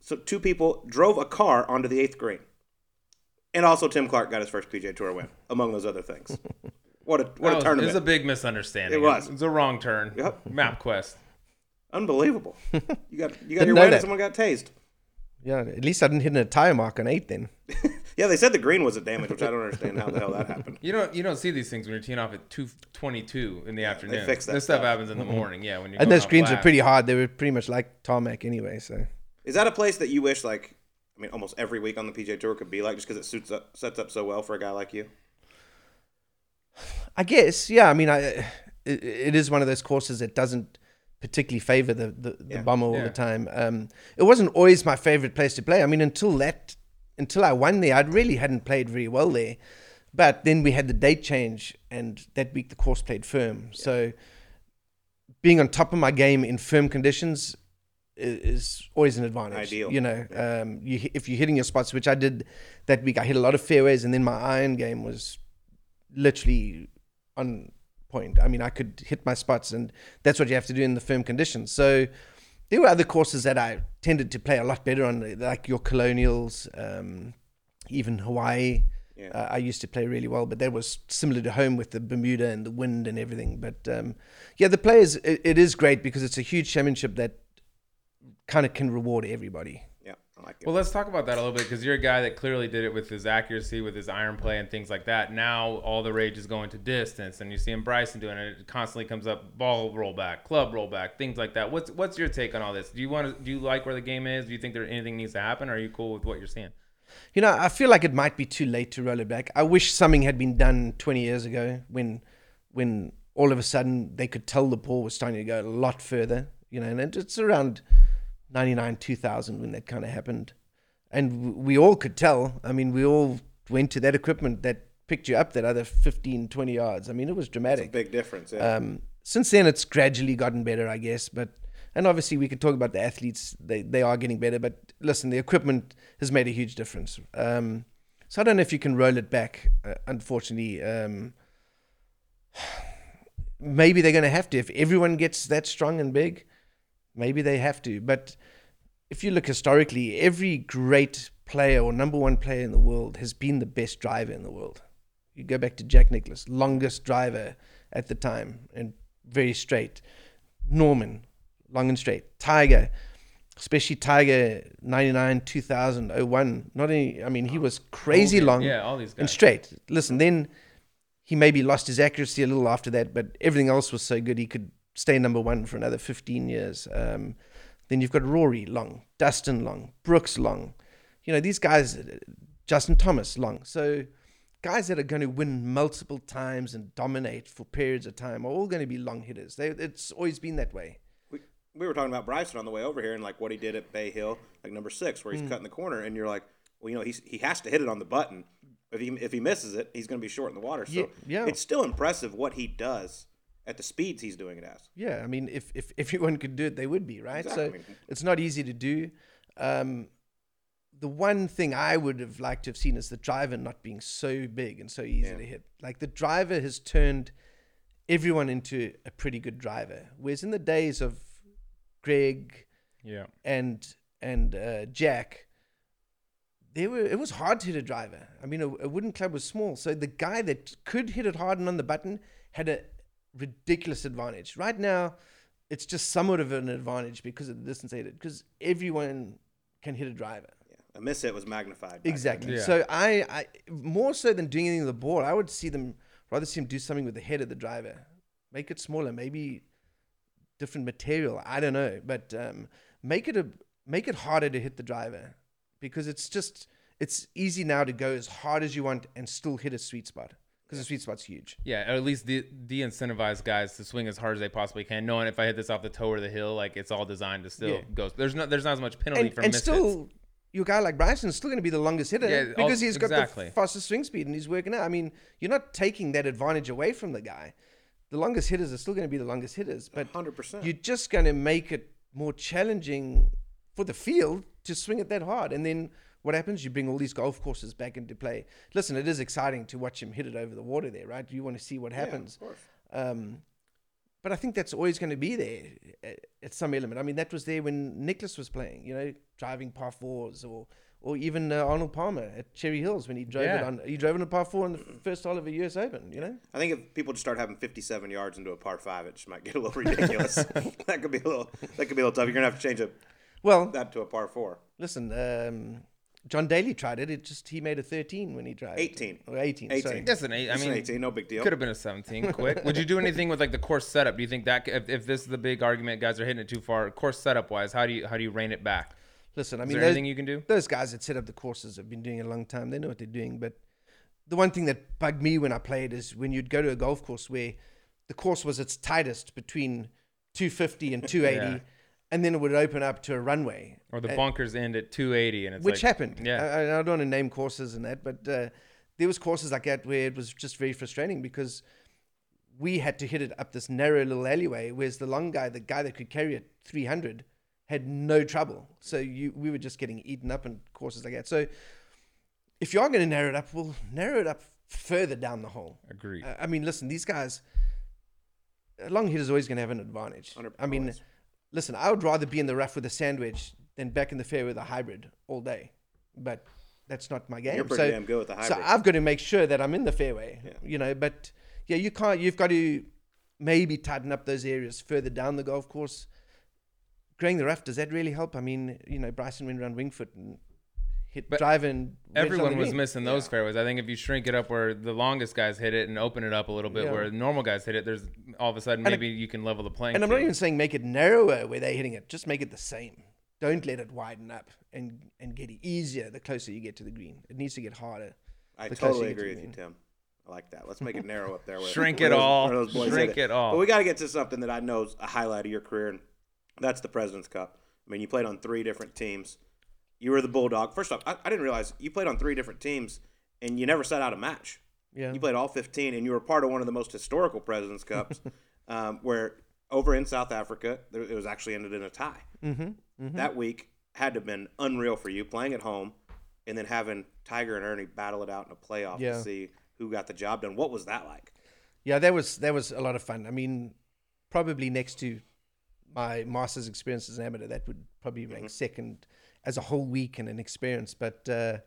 so two people drove a car onto the eighth green. And also, Tim Clark got his first PGA Tour win, among those other things. What a what That a was- tournament! It was a big misunderstanding. It was. It was a wrong turn. Yep. Map quest. Unbelievable. You got you got your know win, and someone got tased. Yeah, at least I didn't hit a tire mark on eight then. Yeah, they said the green was a damage, which I don't understand how the hell that happened. You don't you don't see these things when you're teeing off at two twenty two in the afternoon. They fix that this stuff stuff. happens in the mm-hmm. morning. Yeah, when you And those greens are pretty hard. They were pretty much like tarmac anyway. So Is that a place that you wish, like, I mean, almost every week on the PGA Tour could be like, just because it suits up, sets up so well for a guy like you? I guess, yeah. I mean, I it, it is one of those courses that doesn't particularly favor the the, the Yeah. bomber all Yeah. the time. Um, it wasn't always my favorite place to play. I mean, until that, until I won there, I really hadn't played very well there. But then we had the date change, and that week the course played firm. So being on top of my game in firm conditions i- is always an advantage. Ideal. You know, um, you, if you're hitting your spots, which I did that week, I hit a lot of fairways, and then my iron game was literally on point. I mean, I could hit my spots, and that's what you have to do in the firm conditions. So there were other courses that I tended to play a lot better on, like your Colonials, um, even Hawaii. Yeah. Uh, I used to play really well, but that was similar to home with the Bermuda and the wind and everything. But um, yeah, the players, it, it is great because it's a huge championship that kind of can reward everybody. Yeah, I like it. Well, let's talk about that a little bit because you're a guy that clearly did it with his accuracy, with his iron play, and things like that. Now all the rage is going to distance, and you see him Bryson doing it. It constantly comes up ball rollback, club rollback, things like that. What's what's your take on all this? Do you want to do you like where the game is? Do you think there anything needs to happen? Or are you cool with what you're seeing? You know, I feel like it might be too late to roll it back. I wish something had been done 20 years ago when, when all of a sudden they could tell the ball was starting to go a lot further. You know, and it's around 99, 2000 when that kind of happened. And we all could tell. I mean, we all went to that equipment that picked you up that other 15, 20 yards. I mean, it was It's a dramatic. big difference. Yeah. Um, since then, it's gradually gotten better, I guess. But and obviously, we could talk about the athletes; they they are getting better. But listen, the equipment has made a huge difference. Um, so I don't know if you can roll it back. Uh, unfortunately, um, maybe they're going to have to. If everyone gets that strong and big, maybe they have to. But if you look historically, every great player or number one player in the world has been the best driver in the world. You go back to Jack Nicklaus, longest driver at the time and very straight. Norman, long and straight. Tiger, especially Tiger 99, 2000, 01. Not any, I mean, he was crazy long Yeah, all these and straight. Listen, then he maybe lost his accuracy a little after that, but everything else was so good he could stay number one for another 15 years. Um, then you've got Rory Long, Dustin Long, Brooks Long. You know, these guys, uh, Justin Thomas Long. So guys that are going to win multiple times and dominate for periods of time are all going to be long hitters. They, it's always been that way. we, we were talking about Bryson on the way over here and like what he did at Bay Hill, like number six, where he's Hmm. cutting the corner, and you're like, well, you know, he's he has to hit it on the button. If he if he misses it, he's going to be short in the water. So Yeah, yeah. it's still impressive what he does at the speeds he's doing it as. Yeah, I mean, if, if everyone could do it, they would be, right? Exactly. So it's not easy to do. Um, the one thing I would have liked to have seen is the driver not being so big and so easy Yeah. to hit. Like the driver has turned everyone into a pretty good driver. Whereas in the days of Greg Yeah. and and uh, Jack, they were it was hard to hit a driver. I mean, a, a wooden club was small, so the guy that could hit it hard and on the button had a ridiculous advantage. Right now, it's just somewhat of an advantage because of the distance they did, because everyone can hit a driver. Yeah, a miss hit was magnified. Exactly. Yeah. So I, I more so than doing anything with the ball, I would see them rather see them do something with the head of the driver, make it smaller, maybe different material. I don't know, but um, make it a make it harder to hit the driver because it's just it's easy now to go as hard as you want and still hit a sweet spot because the sweet spot's huge. Yeah, or at least de- de-incentivize guys to swing as hard as they possibly can, knowing if I hit this off the toe or the hill, like it's all designed to still Yeah. go. There's not there's not as much penalty and, for and misfits. still, your guy like Bryson's still going to be the longest hitter Yeah, all- because he's got exactly. the fastest swing speed and he's working out. I mean, you're not taking that advantage away from the guy. The longest hitters are still going to be the longest hitters, but Hundred percent. you're just going to make it more challenging for the field to swing it that hard. And then what happens? You bring all these golf courses back into play. Listen, it is exciting to watch him hit it over the water there, right? You want to see what happens. of course. Um, but I think that's always going to be there at, at some element. I mean, that was there when Nicklaus was playing, you know, driving par fours, or or even uh, Arnold Palmer at Cherry Hills when he drove it Yeah. on. He drove in a par four in the first hole of a U.S. Open. You know, I think if people just start having 57 yards into a par five, it just might get a little ridiculous. that could be a little. That could be a little tough. You're gonna have to change it, well, that to a par four. listen, um, John Daly tried it. It just he made a 13 when he tried. 18. or 18. 18. Sorry. Just an eight. I mean, 18, no big deal. could have been a 17 quick. Would you do anything with like the course setup? Do you think that if, if this is the big argument, guys are hitting it too far, course setup wise, how do you how do you rein it back? Listen, I Is mean, there those, anything you can do? those guys that set up the courses have been doing it a long time. They know what they're doing. But the one thing that bugged me when I played is when you'd go to a golf course where the course was its tightest between 250 and 280, Yeah. And then it would open up to a runway. Or the Uh, bunkers end at 280 and it's which like, happened. Yeah. I, I don't want to name courses and that, but uh, there was courses like that where it was just very frustrating because we had to hit it up this narrow little alleyway, whereas the long guy, the guy that could carry it 300, had no trouble. So you, we were just getting eaten up in courses like that. So if you are going to narrow it up, we'll narrow it up further down the hole. Agreed. I- I mean, listen, these guys, a long is always going to have an advantage. 100 I mean, always. Listen, I would rather be in the rough with a sandwich than back in the fair with a hybrid all day. But that's not my game. You're pretty so, damn good with the So. I've got to make sure that I'm in the fairway. Yeah. You know, but yeah, you can't. You've got to maybe tighten up those areas further down the golf course. Growing the rough does that really help? I mean, you know, Bryson went around Winged Foot and hit But drive and wedged on Everyone was missing those Yeah. fairways. I think if you shrink it up where the longest guys hit it and open it up a little bit Yeah. where the normal guys hit it, there's all of a sudden And maybe you can level the playing And I'm not even saying make it narrower where they're hitting it. Just make it the same. Don't let it widen up and and get easier the closer you get to the green. It needs to get harder. I totally you get to agree with you. Tim. I like that. Let's make it narrow up there. Where, Shrink where it those- all. where those boys hit Shrink it all. But we got to get to something that I know is a highlight of your career, and that's the President's Cup. I mean, you played on three different teams. You were the Bulldog. First off, I, I didn't realize you played on three different teams, and you never sat out a match. Yeah. You played all 15, and you were part of one of the most historical President's Cups, um, where over in South Africa, it was actually ended in a tie. Mm-hmm. That week had to have been unreal for you, playing at home, and then having Tiger and Ernie battle it out in a playoff Yeah. to see who got the job done. What was that like? Yeah, that was that was a lot of fun. I mean, probably next to my master's experience as an amateur, that would probably rank second as a whole week and an experience. But uh,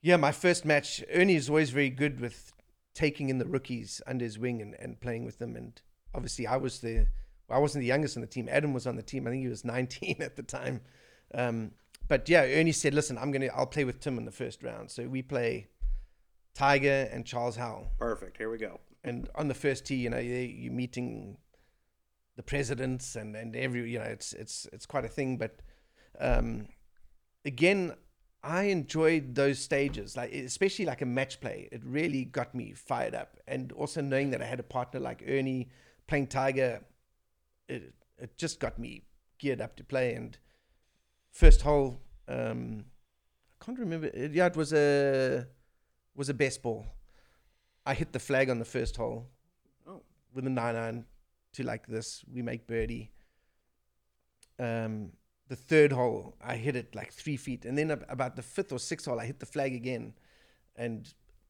yeah, my first match, Ernie is always very good with taking in the rookies under his wing and, and playing with them. And obviously, I was the well, I wasn't the youngest on the team. Adam was on the team. I think he was 19 at the time. Um, but yeah, Ernie said, "Listen, I'm gonna I'll play with Tim in the first round." So we play Tiger and Charles Howell Perfect. Here we go. and on the first tee, you know, you- you're meeting the presidents and and every, you know, it's it's it's quite a thing. But um, again, I enjoyed those stages, like especially like a match play. It really got me fired up, and also knowing that I had a partner like Ernie playing Tiger, it it just got me geared up to play. And first hole, um, I can't remember. Yeah, it was a was a best ball. I hit the flag on the first hole Oh, with a nine iron to like this. We make birdie. Um, the third hole, I hit it like three feet, and then ab- about the fifth or sixth hole, I hit the flag again, and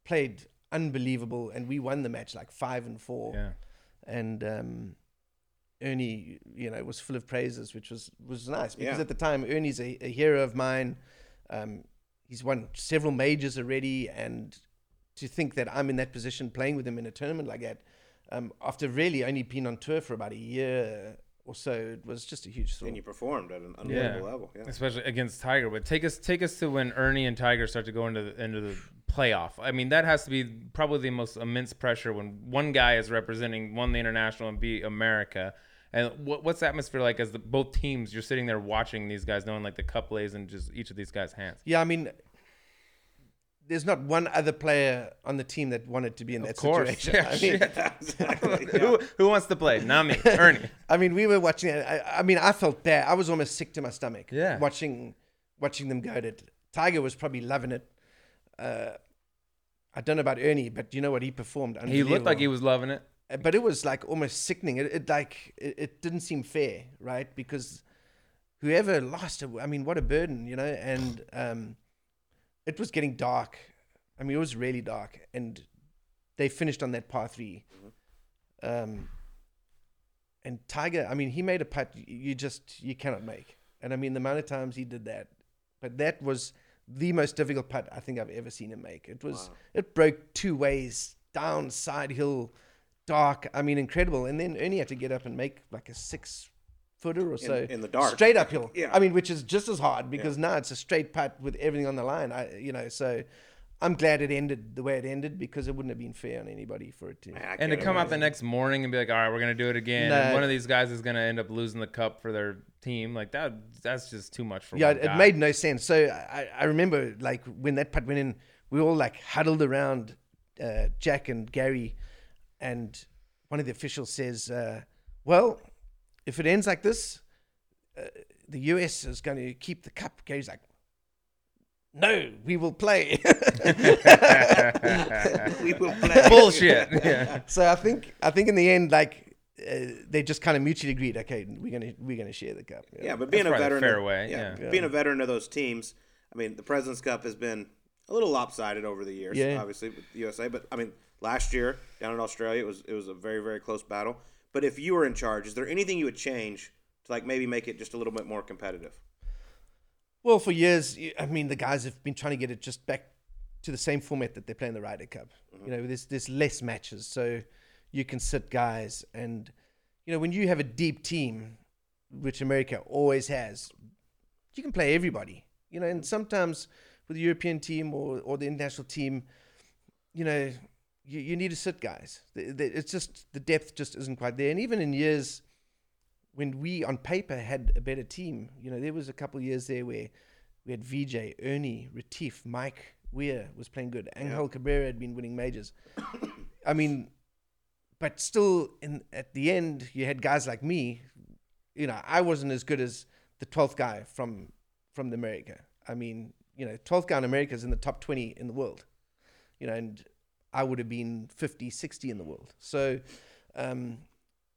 played unbelievable, and we won the match like five and four. Yeah. And um, Ernie, you know, was full of praises, which was was nice because Yeah. at the time Ernie's a, a hero of mine. Um, he's won several majors already, and to think that I'm in that position playing with him in a tournament like that, um, after really only been on tour for about a year so, it was just a huge thrill. and you performed at an unbelievable level. Yeah. especially against Tiger. But take us take us to when Ernie and Tiger start to go into the, into the playoff. I mean, that has to be probably the most immense pressure when one guy is representing one the international and B America. And what, what's the atmosphere like as the, both teams? You're sitting there watching these guys, knowing like the cup lays in just each of these guys' hands. Yeah, I mean, there's not one other player on the team that wanted to be in that situation. yeah, I mean, exactly. Yeah. who who wants to play? Not me, Ernie. I mean, we were watching it. I, I mean, I felt bad. I was almost sick to my stomach. Yeah. Watching, watching them go at it. Tiger was probably loving it. Uh, I don't know about Ernie, but you know what? He performed. He looked like he was loving it. Uh, but it was like almost sickening. It, it like it, it didn't seem fair, right? Because whoever lost, I mean, what a burden, you know. And um, it was getting dark. I mean, it was really dark, and they finished on that par 3 Um, and Tiger, I mean, he made a putt you- you just you cannot make. And I mean, the amount of times he did that, but that was the most difficult putt I think I've ever seen him make. It was Wow. it broke two ways, down side hill, dark. I mean, incredible. And then Ernie had to get up and make like a six footer or so in the dark. straight uphill. Yeah. I mean, which is just as hard because now it's a straight putt with everything on the line. I, you know, so I'm glad it ended the way it ended because it wouldn't have been fair on anybody for it to. Man, I And to come out the next morning and be like, all right, we're gonna do it again. No. And one of these guys is gonna end up losing the cup for their team. Like that, that's just too much for yeah, one it guy. made no sense. So I, I remember like when that putt went in, we all like huddled around uh, Jack and Gary, and one of the officials says, uh, "Well, if it ends like this, uh, the US is going to keep the cup." Gary's like, "No, we will play." we will play. bullshit. yeah. so I think I think in the end, like uh, they just kind of mutually agreed, okay, we're gonna we're gonna share the cup. Yeah, but being a veteran, fair of, way, yeah, yeah. being a veteran of those teams. I mean, the Presidents Cup has been a little lopsided over the years, Yeah. obviously with the USA. But I mean, last year down in Australia, it was it was a very very close battle. But if you were in charge, is there anything you would change to like maybe make it just a little bit more competitive? Well, for years, I mean, the guys have been trying to get it just back to the same format that they play in the Ryder Cup. Mm-hmm. You know, there's there's less matches, so you can sit guys, and you know, when you have a deep team, which America always has, you can play everybody. You know, and sometimes with the European team or or the international team, you know, you, you need to sit guys. It's just the depth just isn't quite there, and even in years when we on paper had a better team, you know, there was a couple of years there where we had Vijay, Ernie, Retief, Mike Weir was playing good. Angel Cabrera had been winning majors. I mean, but still, in at the end, you had guys like me. You know, I wasn't as good as the twelfth guy from from the America. I mean, you know, twelfth guy in America is in the top twenty in the world. You know, and I would have been 50, 60 in the world. So, um,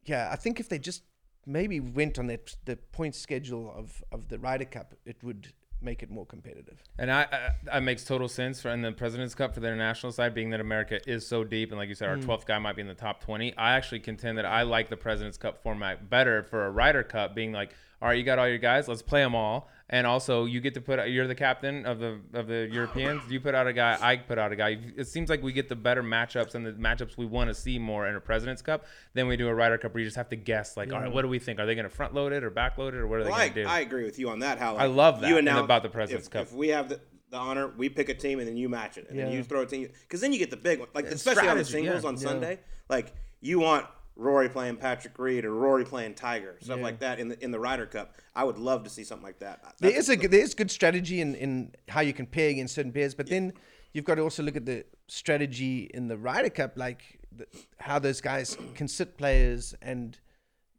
yeah, I think if they just maybe went on that the point schedule of of the Ryder Cup, it would make it more competitive. And I, I that makes total sense for in the President's Cup for the international side, being that America is so deep, and like you said, our twelfth guy might be in the top twenty. I actually contend that I like the President's Cup format better for a Ryder Cup, being like, all right, you got all your guys, let's play them all, and also you get to put you're the captain of the of the Europeans. You put out a guy, I put out a guy. It seems like we get the better matchups and the matchups we want to see more in a President's Cup than we do a Ryder Cup, where you just have to guess, like, all right, what do we think? Are they going to front load it or back load it, or what are they going I, to do? I agree with you on that. How I love that you and announce about the President's if, Cup. If we have the, the honor, we pick a team and then you match it, and then you throw a team because then you get the big one. Like It's especially on the singles yeah. on Yeah. Sunday, like you want Rory playing Patrick Reed or Rory playing Tiger, stuff Yeah. like that in the in the Ryder Cup. I would love to see something like that. There That's is a good- there is good strategy in, in how you can pair against certain pairs, but then you've got to also look at the strategy in the Ryder Cup, like the, how those guys can sit players, and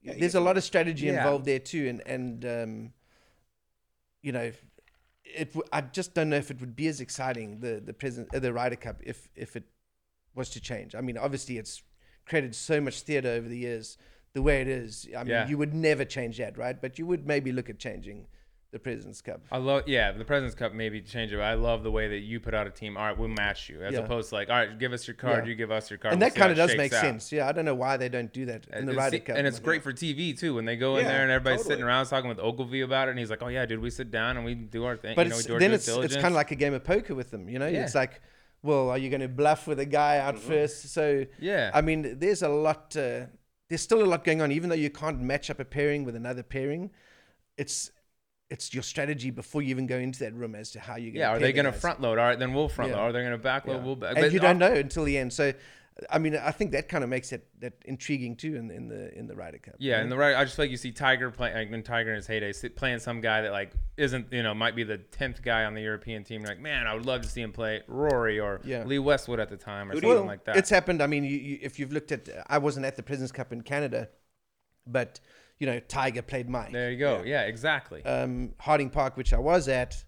you there's a lot of strategy Yeah. involved there too, and and um, you know, it w- I just don't know if it would be as exciting the the present uh, the Ryder Cup if if it was to change. I mean, obviously it's created so much theatre over the years. The way it is, I mean, Yeah. you would never change that, right? But you would maybe look at changing the President's Cup. I love, yeah, the President's Cup maybe change it. but I love the way that you put out a team. All right, we'll match you, as Yeah. opposed to like, all right, give us your card, Yeah. you give us your card, and we'll that kind of does make out. sense. Yeah, I don't know why they don't do that in the It's- Ryder Cup. and it's great for TV too when they go in there and everybody's totally. sitting around talking with Ogilvy about it, and he's like, "Oh yeah, dude, we sit down and we do our thing. but you know, we it's, do our then it's it's kind of like a game of poker with them. You know, it's like, well, are you going to bluff with a guy out first? So yeah, I mean, there's a lot. Uh, there's still a lot going on, even though you can't match up a pairing with another pairing. It's it's your strategy before you even go into that room as to how you're going. yeah. Are they going to front load? All right, then we'll front Yeah. load. Are they going to back load? Yeah. We'll back. and but you don't know until the end. So, I mean, I think that kind of makes it that intriguing too in, in the in the Ryder Cup. Yeah, and the right. I just feel like you see Tiger playing like when Tiger in his heyday playing some guy that like isn't you know might be the tenth guy on the European team. You're like, man, I would love to see him play Rory or Yeah. Lee Westwood at the time or do something like that. It's happened. I mean, you, you, if you've looked at, I wasn't at the Presidents Cup in Canada, but you know, Tiger played Mike. there you go. Yeah, exactly. Um, Harding Park, which I was at,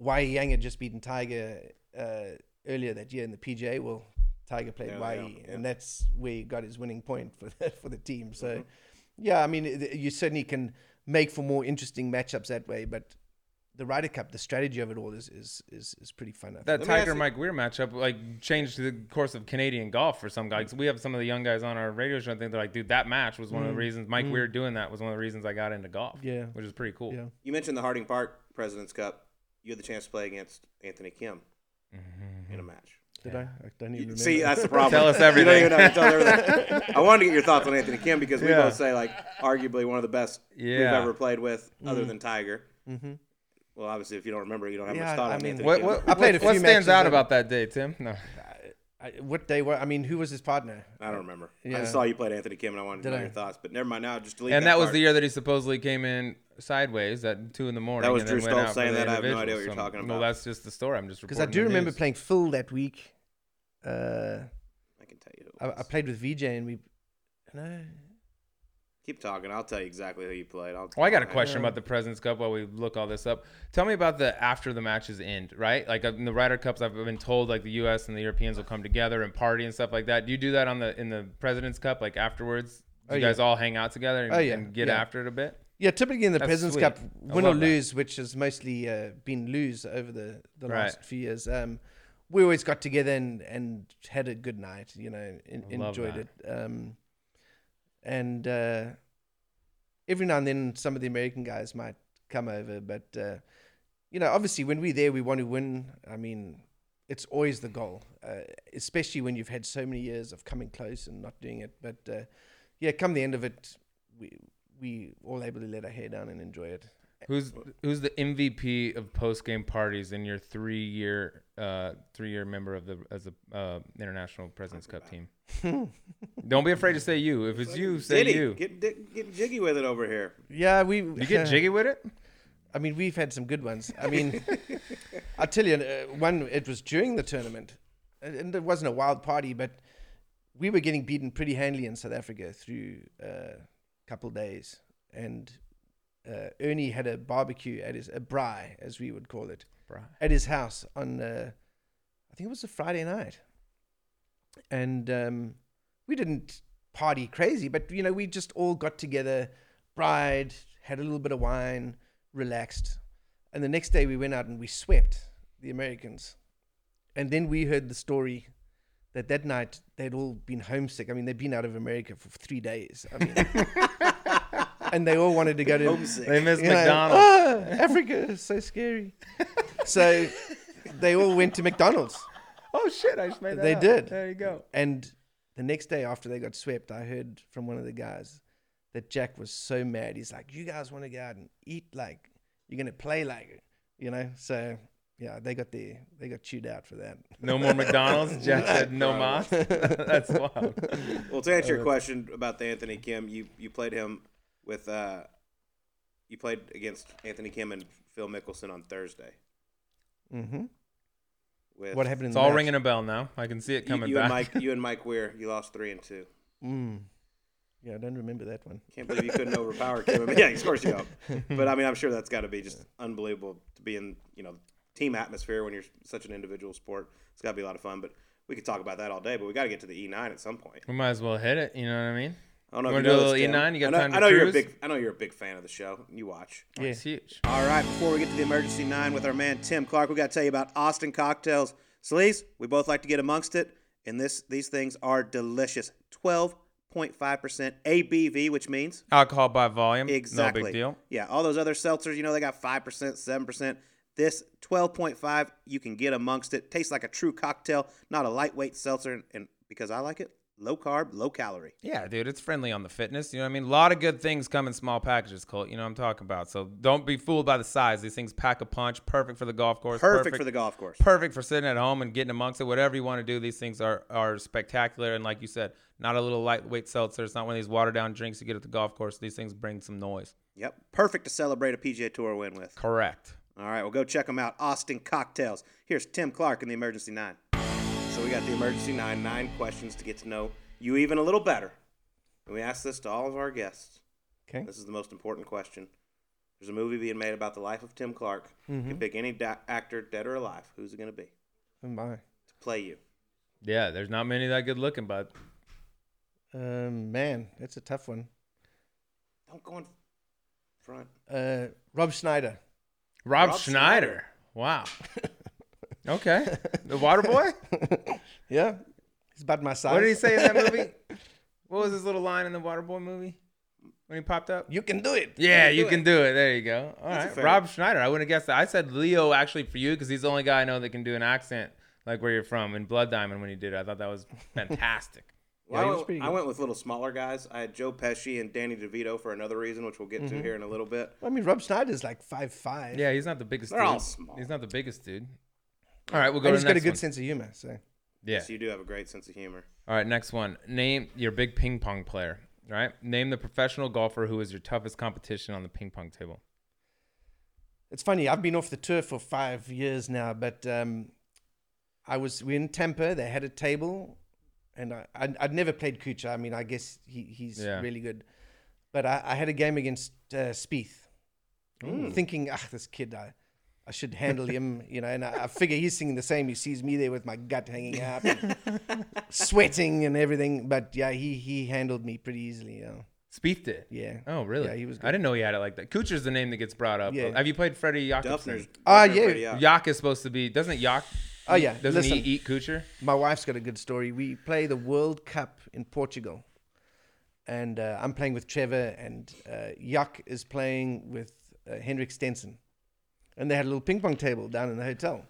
Y.E. Yang had just beaten Tiger uh, earlier that year in the PGA. Well, Tiger played Yeah, Y.E., yeah, yeah. and that's where he got his winning point for the, for the team. So, Mm-hmm. yeah, I mean, you certainly can make for more interesting matchups that way, but. The Ryder Cup, the strategy of it all is is is, is pretty fun. That Let Tiger Mike Weir matchup like changed the course of Canadian golf for some guys. We have some of the young guys on our radio show. I think they're like, dude, that match was one of the reasons Mike Weir doing that was one of the reasons I got into golf. Mm. Yeah. which is pretty cool. Yeah. You mentioned the Harding Park President's Cup. You had the chance to play against Anthony Kim Mm-hmm. in a match. Did I? I don't even. See, that's the problem. Tell us You don't everything. even know. Tell everything. I wanted to get your thoughts on Anthony Kim because we Yeah. both say like arguably one of the best we've Yeah. ever played with, other than Tiger. Mhm. Well, obviously, if you don't remember, you don't have Yeah, much thought I on mean- Anthony What Kim. what, I played a what, what few stands matches out over- about that day, Tim? No. I, what day? What I mean, who was his partner? I don't remember. I Yeah. just saw you played Anthony Kim, and I wanted to Did know I? your thoughts. But never mind. Now, just delete. And that was part. the year that he supposedly came in sideways at two in the morning. That was and then Drew went Stoltz out for saying the that. I have no individual. idea what you're So, talking Well, about. that's just the story. I'm just Because I do remember news. playing Phil that week. Uh, I can tell you. I. I played with Vijay and we. No, Keep talking. I'll tell you exactly who you played. I'll, Well, I got a I'll- question about the President's Cup while we look all this up. Tell me about the after the matches end, right? Like in the Ryder Cups, I've been told like the U.S. and the Europeans will come together and party and stuff like that. Do you do that on the in the President's Cup, like afterwards? Do Oh, you yeah. guys all hang out together and, Oh, yeah, and get yeah. after it a bit? yeah. Typically in the That's Presidents sweet. Cup, win or love that. lose, which has mostly uh, been lose over the the Right. last few years. Um, we always got together and, and had a good night. You know, en- I love enjoyed that. it. Um, and uh, every now and then some of the American guys might come over, but uh, you know, obviously when we're there, we want to win. I mean, it's always the goal, uh, especially when you've had so many years of coming close and not doing it. But uh, yeah, come the end of it, we we all able to let our hair down and enjoy it. Who's who's the MVP of post game parties in your three year uh, three year member of the as a uh, international Presidents Cup team? Don't be afraid to say you. If it's you, say Diddy, you. Get, get get jiggy with it over here. Yeah, we You get jiggy with it? I mean, we've had some good ones. I mean, I tell you, uh, one it was during the tournament, and and it wasn't a wild party, but we were getting beaten pretty handily in South Africa through a couple days, and uh, Ernie had a barbecue at his a braai, as we would call it, at his house on uh, I think it was a Friday night, and um, we didn't party crazy, but you know we just all got together, bride had a little bit of wine, relaxed, and the next day we went out and we swept the Americans, and then we heard the story that that night they'd all been homesick. I mean they'd been out of America for three days. I mean, and they all wanted to go to Homesick. They miss you know, McDonald's. "Ah, Africa is so scary. So they all went to McDonald's. Oh shit! I just made that. They up. did. There you go. And the next day after they got swept, I heard from one of the guys that Jack was so mad. He's like, "You guys want to go out and eat like you're gonna play like, you know?" So yeah, they got the they got chewed out for that. No more McDonald's. Jack said no mas. That's wild. Well, to answer your question about the Anthony Kim, you you played him with uh, you played against Anthony Kim and Phil Mickelson on Thursday. Hmm With What happened in It's the all match? ringing a bell now. I can see it you, coming you back. and Mike, you and Mike Weir, you lost three and two. Mm. Yeah, I don't remember that one. Can't believe you couldn't overpower Kim. I mean, yeah, of course you don't. But I mean, I'm sure that's got to be just unbelievable to be in you know team atmosphere when you're such an individual sport. It's got to be a lot of fun. But we could talk about that all day. But we got to get to the E9 at some point. we might as well hit it. You know what I mean? I don't know You wanna you do know a little. E9? You got I know, time to I know you're a big. I know you're a big fan of the show. You watch. Yeah. It's huge. All right, before we get to the emergency nine with our man Tim Clark, we got to tell you about Austin Cocktails. Sleaze, we both like to get amongst it, and this these things are delicious. Twelve point five percent ABV, which means Alcohol by volume. exactly No big deal. Yeah, all those other seltzers, you know, they got five percent, seven percent. This twelve point five, you can get amongst it. Tastes like a true cocktail, not a lightweight seltzer, and because I like it, low carb, low calorie. Yeah, dude, it's friendly on the fitness. You know what I mean? A lot of good things come in small packages, Colt. You know what I'm talking about. So don't be fooled by the size. These things pack a punch. Perfect for the golf course. Perfect, for the golf course. perfect for sitting at home and getting amongst it. Whatever you want to do, these things are are spectacular. And like you said, not a little lightweight seltzer. It's not one of these watered down drinks you get at the golf course. These things bring some noise. Yep, perfect to celebrate a PGA Tour win with. Correct. All right, well, go check them out. Austin Cocktails. Here's Tim Clark in the Emergency Nine. So we got the Emergency Nine, nine questions to get to know you even a little better. And we ask this to all of our guests. Okay. This is the most important question. There's a movie being made about the life of Tim Clark. You can pick any da- actor, dead or alive. Who's it going to be Oh my. to play you? Yeah, there's not many that good looking, but Um, man, it's a tough one. Don't go in front. Uh, Rob Schneider. Rob, Rob Schneider. Wow. okay. The Water Boy? Yeah, he's about my size. What did he say in that movie? What was his little line in the Water Boy movie when he popped up? You can do it. Yeah, can you do can it. do it. There you go. All That's right, Rob Schneider. I wouldn't have guessed that. I said Leo actually for you because he's the only guy I know that can do an accent like where you're from in Blood Diamond when he did it. I thought that was fantastic. Well, Yeah, I, was went, I went with little smaller guys. I had Joe Pesci and Danny DeVito for another reason, which we'll get to mm-hmm. here in a little bit. Well, I mean, Rob Schneider's like five five. yeah, he's not the biggest. They're dude. all small. He's not the biggest dude. All right, we'll go and to he's the got a next good one. sense of humor. So Yeah. So you do have a great sense of humor. All right, next one. Name your big ping pong player. All right. Name the professional golfer who is your toughest competition on the ping pong table. it's funny. I've been off the tour for five years now, but um, I was we in Tampa. They had a table, and I I'd, I'd never played Kuchar. I mean, I guess he, he's Yeah. really good, but I, I had a game against uh, Spieth, thinking, ah, this kid, I. I should handle him, you know, and I, I figure he's thinking the same. He sees me there with my gut hanging out, and sweating and everything. But yeah, he he handled me pretty easily. You know. Spieth did. Yeah. Oh, really? Yeah, he was Good. I didn't know he had it like that. Kuchar's the name that gets brought up. Yeah. Have you played Freddie Dufner's. Jacobson? Ah, Dufner yeah. pretty. Yak is supposed to be. Doesn't Yak? Oh yeah. Doesn't Listen, he eat Kuchar? my wife's got a good story. We play the World Cup in Portugal, and uh, I'm playing with Trevor, and uh, Yuck is playing with uh, Henrik Stenson, and they had a little ping pong table down in the hotel.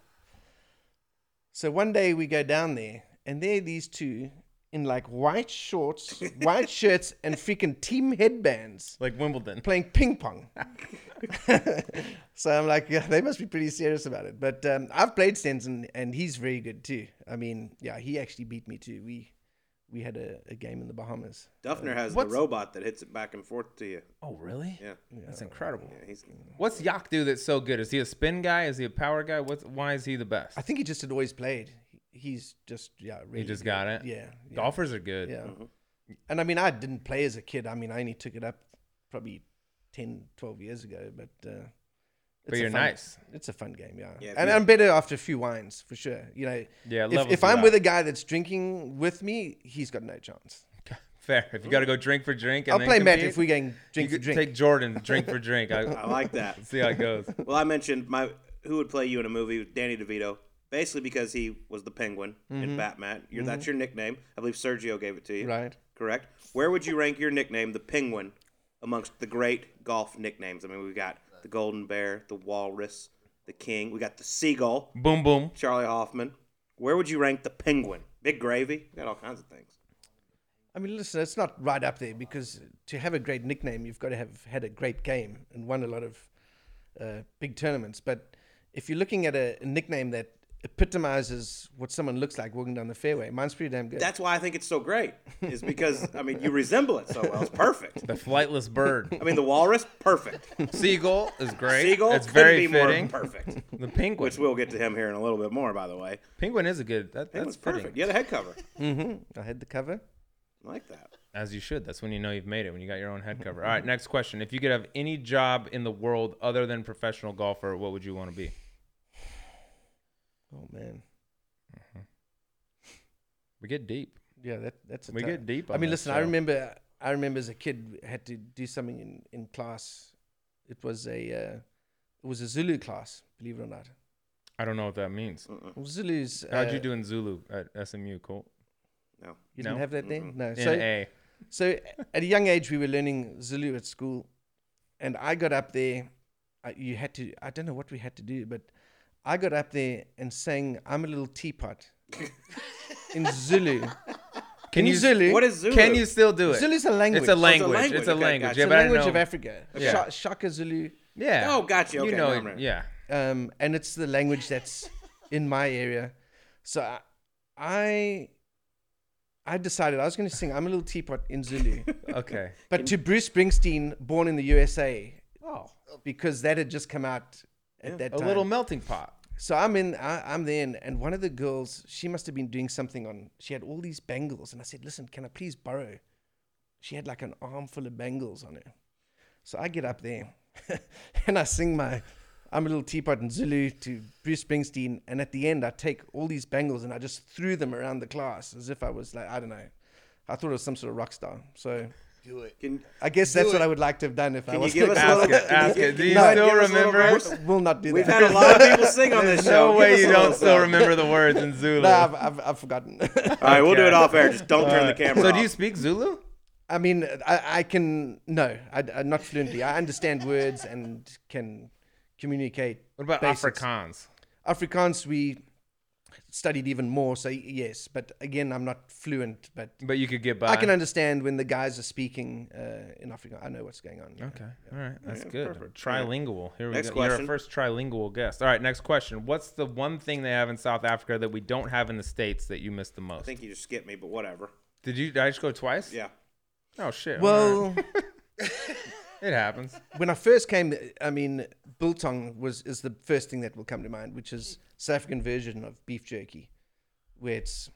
So one day we go down there, and there are these two in like white shorts, white shirts, and freaking team headbands Like Wimbledon. playing ping pong. so I'm like, yeah, they must be pretty serious about it. But um, I've played Stenson, and he's very good too. I mean, yeah, he actually beat me too. We we had a, a game in the Bahamas. Dufner has What's- the robot that hits it back and forth to you. Oh, really? Yeah, That's incredible. yeah. He's What's Yak do that's so good? Is he a spin guy? Is he a power guy? What's why is he the best? I think he just had always played. He- He's just yeah, really He just good. got it? Yeah, yeah, Golfers are good. yeah. Mm-hmm. And I mean, I didn't play as a kid. I mean, I only took it up probably 10, 12 years ago. But uh, But it's a you're fun- nice. It's a fun game, yeah. Yeah, and you- I'm better after a few wines for sure. You know, Yeah, if, if I'm out. with a guy that's drinking with me, he's got no chance. Fair. If you got to go drink for drink, and I'll then play Matt compete, if we going you drink for drink. Take Jordan drink for drink. I, I like that. see how it goes. Well, I mentioned my who would play you in a movie, Danny DeVito, basically because he was the Penguin in mm-hmm. Batman. You're, That's mm-hmm. your nickname. I believe Sergio gave it to you. Right. Correct. Where would you rank your nickname, the Penguin, amongst the great golf nicknames? I mean, we've got the Golden Bear, the Walrus, the King. We got the Seagull, Boom boom. Charley Hoffman. Where would you rank the Penguin? Big Gravy. We got all kinds of things. I mean, listen, it's not right up there because to have a great nickname, you've got to have had a great game and won a lot of uh, big tournaments. But if you're looking at a, a nickname that epitomizes what someone looks like walking down the fairway, mine's pretty damn good. That's why I think it's so great. Is because I mean you resemble it so well. It's perfect. The flightless bird. I mean the Walrus, perfect. Seagull is great. Seagull It's couldn't very be more perfect. The penguin. Which we'll get to him here in a little bit more, by the way. penguin is a good. That, That that's was fitting. perfect. You had a head cover. mm-hmm. I had the cover. I like that. As you should. That's when you know you've made it. When you got your own head cover. All right. Next question. If you could have any job in the world other than professional golfer, what would you want to be? Oh man, We get deep. yeah, that that's. A We tough- get deep. I mean, this listen, I remember, I remember as a kid had to do something in in class. It was a, uh, it was a Zulu class, believe it or not. I don't know what that means. Zulu's. How'd uh, you do in Zulu at SMU? Cool. No. You No? didn't have that then? No. In So, A. so at a young age, we were learning Zulu at school, and I got up there. I, you had to. I don't know what we had to do, but I got up there and sang "I'm a little teapot" in Zulu. Can in you- Zulu? What is Zulu? Can you still do it? Zulu's a language. It's a language. language. It's a Okay, language. gotcha. Yeah, It's but a I language know. of Africa. Yeah. Sha- Shaka Zulu. Yeah. Oh, gotcha. Okay, you now know. I'm it- ready. Yeah. um, and it's the language that's in my area. So I, I, I decided I was going to sing "I'm a Little Teapot" in Zulu, Okay. but to Bruce Springsteen, born in the USA, Oh. because that had just come out at Yeah. that A time. little melting pot. So I'm in, I, I'm there, and, and one of the girls, she must have been doing something on. She had all these bangles, and I said, "Listen, can I please borrow?" She had like an armful of bangles on her. So I get up there, and I sing my "I'm a Little Teapot" in Zulu to Bruce Springsteen, and at the end, I take all these bangles and I just threw them around the class as if I was like, I don't know, I thought it was some sort of rock star. So Do it. Can, I guess that's what I would like to have done if I can you was. give us a Ask little? it. Ask it. Do you No, still give us a little remember? verse. will not do We've that. had a lot of people sing on this show. no Give way you don't still remember the words in Zulu. no, I've, I've, I've forgotten. All right, we'll do it off air. Just don't turn the camera So off. do you speak Zulu? I mean, I, I can no, I, I not fluently. I understand words and can communicate. What about basics. Afrikaans? Afrikaans we studied even more. So yes, but again, I'm not fluent, but But you could get by. I can understand when the guys are speaking uh, in Afrikaans. I know what's going on. yeah. Okay. All right. That's Yeah, good. perfect. Trilingual. Here we Next go. You're our first trilingual guest. All right. Next question. What's the one thing they have in South Africa that we don't have in the States that you miss the most? I think you just skipped me, but whatever. Did you? Did I just go twice? Yeah. Oh shit. All right. Well, it happens. when I first came, I mean, biltong was is the first thing that will come to mind, which is South African version of beef jerky, where it's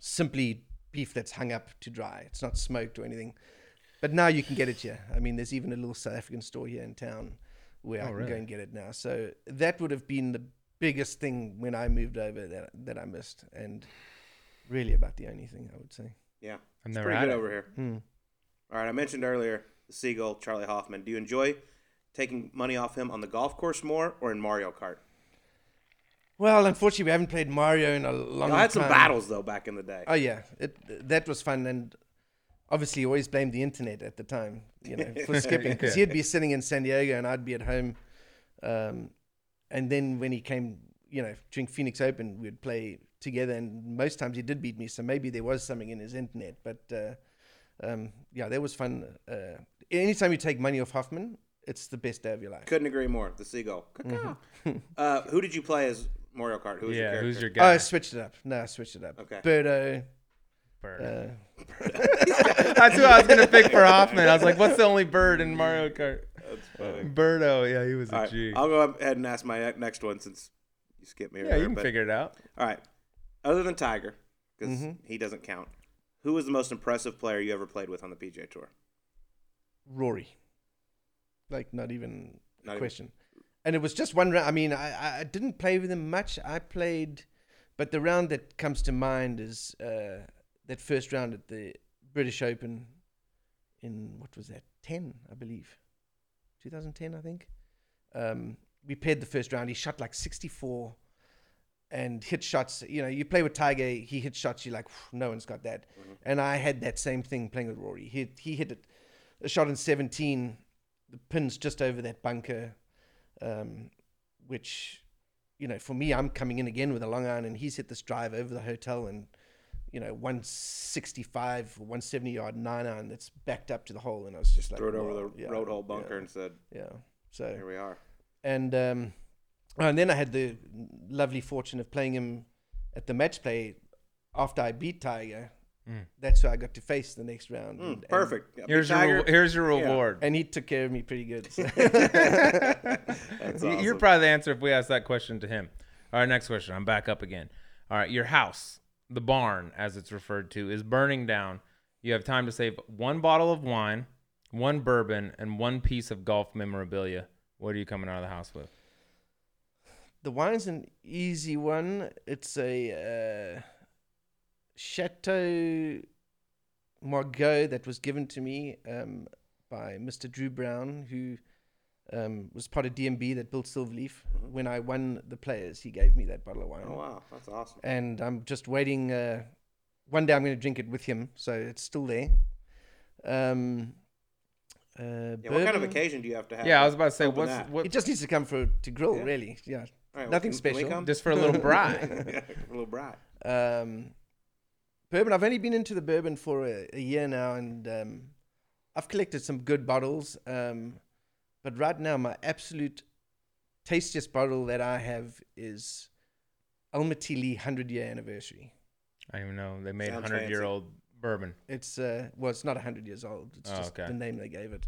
simply beef that's hung up to dry. It's not smoked or anything. But now you can get it here. I mean, there's even a little South African store here in town where I Oh, can really? go and get it now. So that would have been the biggest thing when I moved over that that I missed, and really about the only thing I would say. Yeah. I'm It's never pretty good it. over here. Hmm. All right, I mentioned earlier the Seagull, Charley Hoffman. Do you enjoy taking money off him on the golf course more or in Mario Kart? Well, unfortunately, we haven't played Mario in a long time. I had some battles though back in the day. Oh yeah, it that was fun, and obviously you always blamed the internet at the time, you know, for skipping because he'd be sitting in San Diego and I'd be at home. Um, and then when he came, you know, during Phoenix Open, we'd play together, and most times he did beat me. So maybe there was something in his internet, but uh, um, yeah, that was fun. Uh, anytime you take money off Hoffman, it's the best day of your life. Couldn't agree more. The seagull. Caw-caw. uh, who did you play as Mario Kart? Who was your yeah, character? who's your Oh, guy? I switched it up. No, I switched it up. Okay. Birdo. Bird. Uh, That's who I was gonna pick for Hoffman. I was like, what's the only bird in Mario Kart? That's funny. Birdo. Yeah, he was a All G. right, I'll go ahead and ask my next one since you skipped me. yeah, earlier, you can but- figure it out. All right. Other than Tiger, because Mhm. he doesn't count, who was the most impressive player you ever played with on the PGA Tour? Rory. Like not even a even- question. And it was just one round. I mean, I, I- didn't play with him much. I played, but the round that comes to mind is uh, that first round at the British Open in what was that? Ten, I believe. 2010, I think. Um, we paired the first round. He shot like 64 and hit shots. You know, you play with Tiger, he hit shots. You're like, no one's got that. And I had that same thing playing with Rory. He he hit it, a shot in 17, the pins just over that bunker, um, which, you know, for me, I'm coming in again with a long iron, and he's hit this drive over the hotel and. You know, 165, 170 yard nine iron that's backed up to the hole, and I was just like, Threw it over the Yeah, road hole bunker yeah, and said, Yeah, so "Here we are." and um, oh, and then I had the lovely fortune of playing him at the match play after I beat Tiger. Mm. That's who I got to face the next round. Mm, and- and- perfect. Yeah, Here's your Tiger. here's your Yeah. reward. And, he took care of me pretty good. so. That's You- You're probably the answer if we ask that question to him. All right, next question. I'm back up again. All right, your house, the barn, as it's referred to, is burning down. You have time to save one bottle of wine, one bourbon, and one piece of golf memorabilia. What are you coming out of the house with? the wine's an easy one. It's a uh, Chateau Margaux that was given to me um, by Mr. Drew Brown, who um, was part of DMB that built Silverleaf. When I won the players, he gave me that bottle of wine. Oh wow, that's awesome. and I'm just waiting. Uh, one day I'm going to drink it with him, so it's still there. Um, uh, Yeah, what kind of occasion do you have to have? Yeah, I was about to say, open what's that? He what? just needs to come for to grill, Yeah. really. Yeah, All right, nothing can- can special. come? Just for a little bride. Yeah, a little bride. um, bourbon. I've only been into the bourbon for a, a year now, and um, I've collected some good bottles. Um, but right now, my absolute tastiest bottle that I have is Elmer T hundred year anniversary. I don't even know. They made Sounds hundred year old bourbon. It's uh, well, it's not hundred years old. It's Oh, just okay. the name they gave it.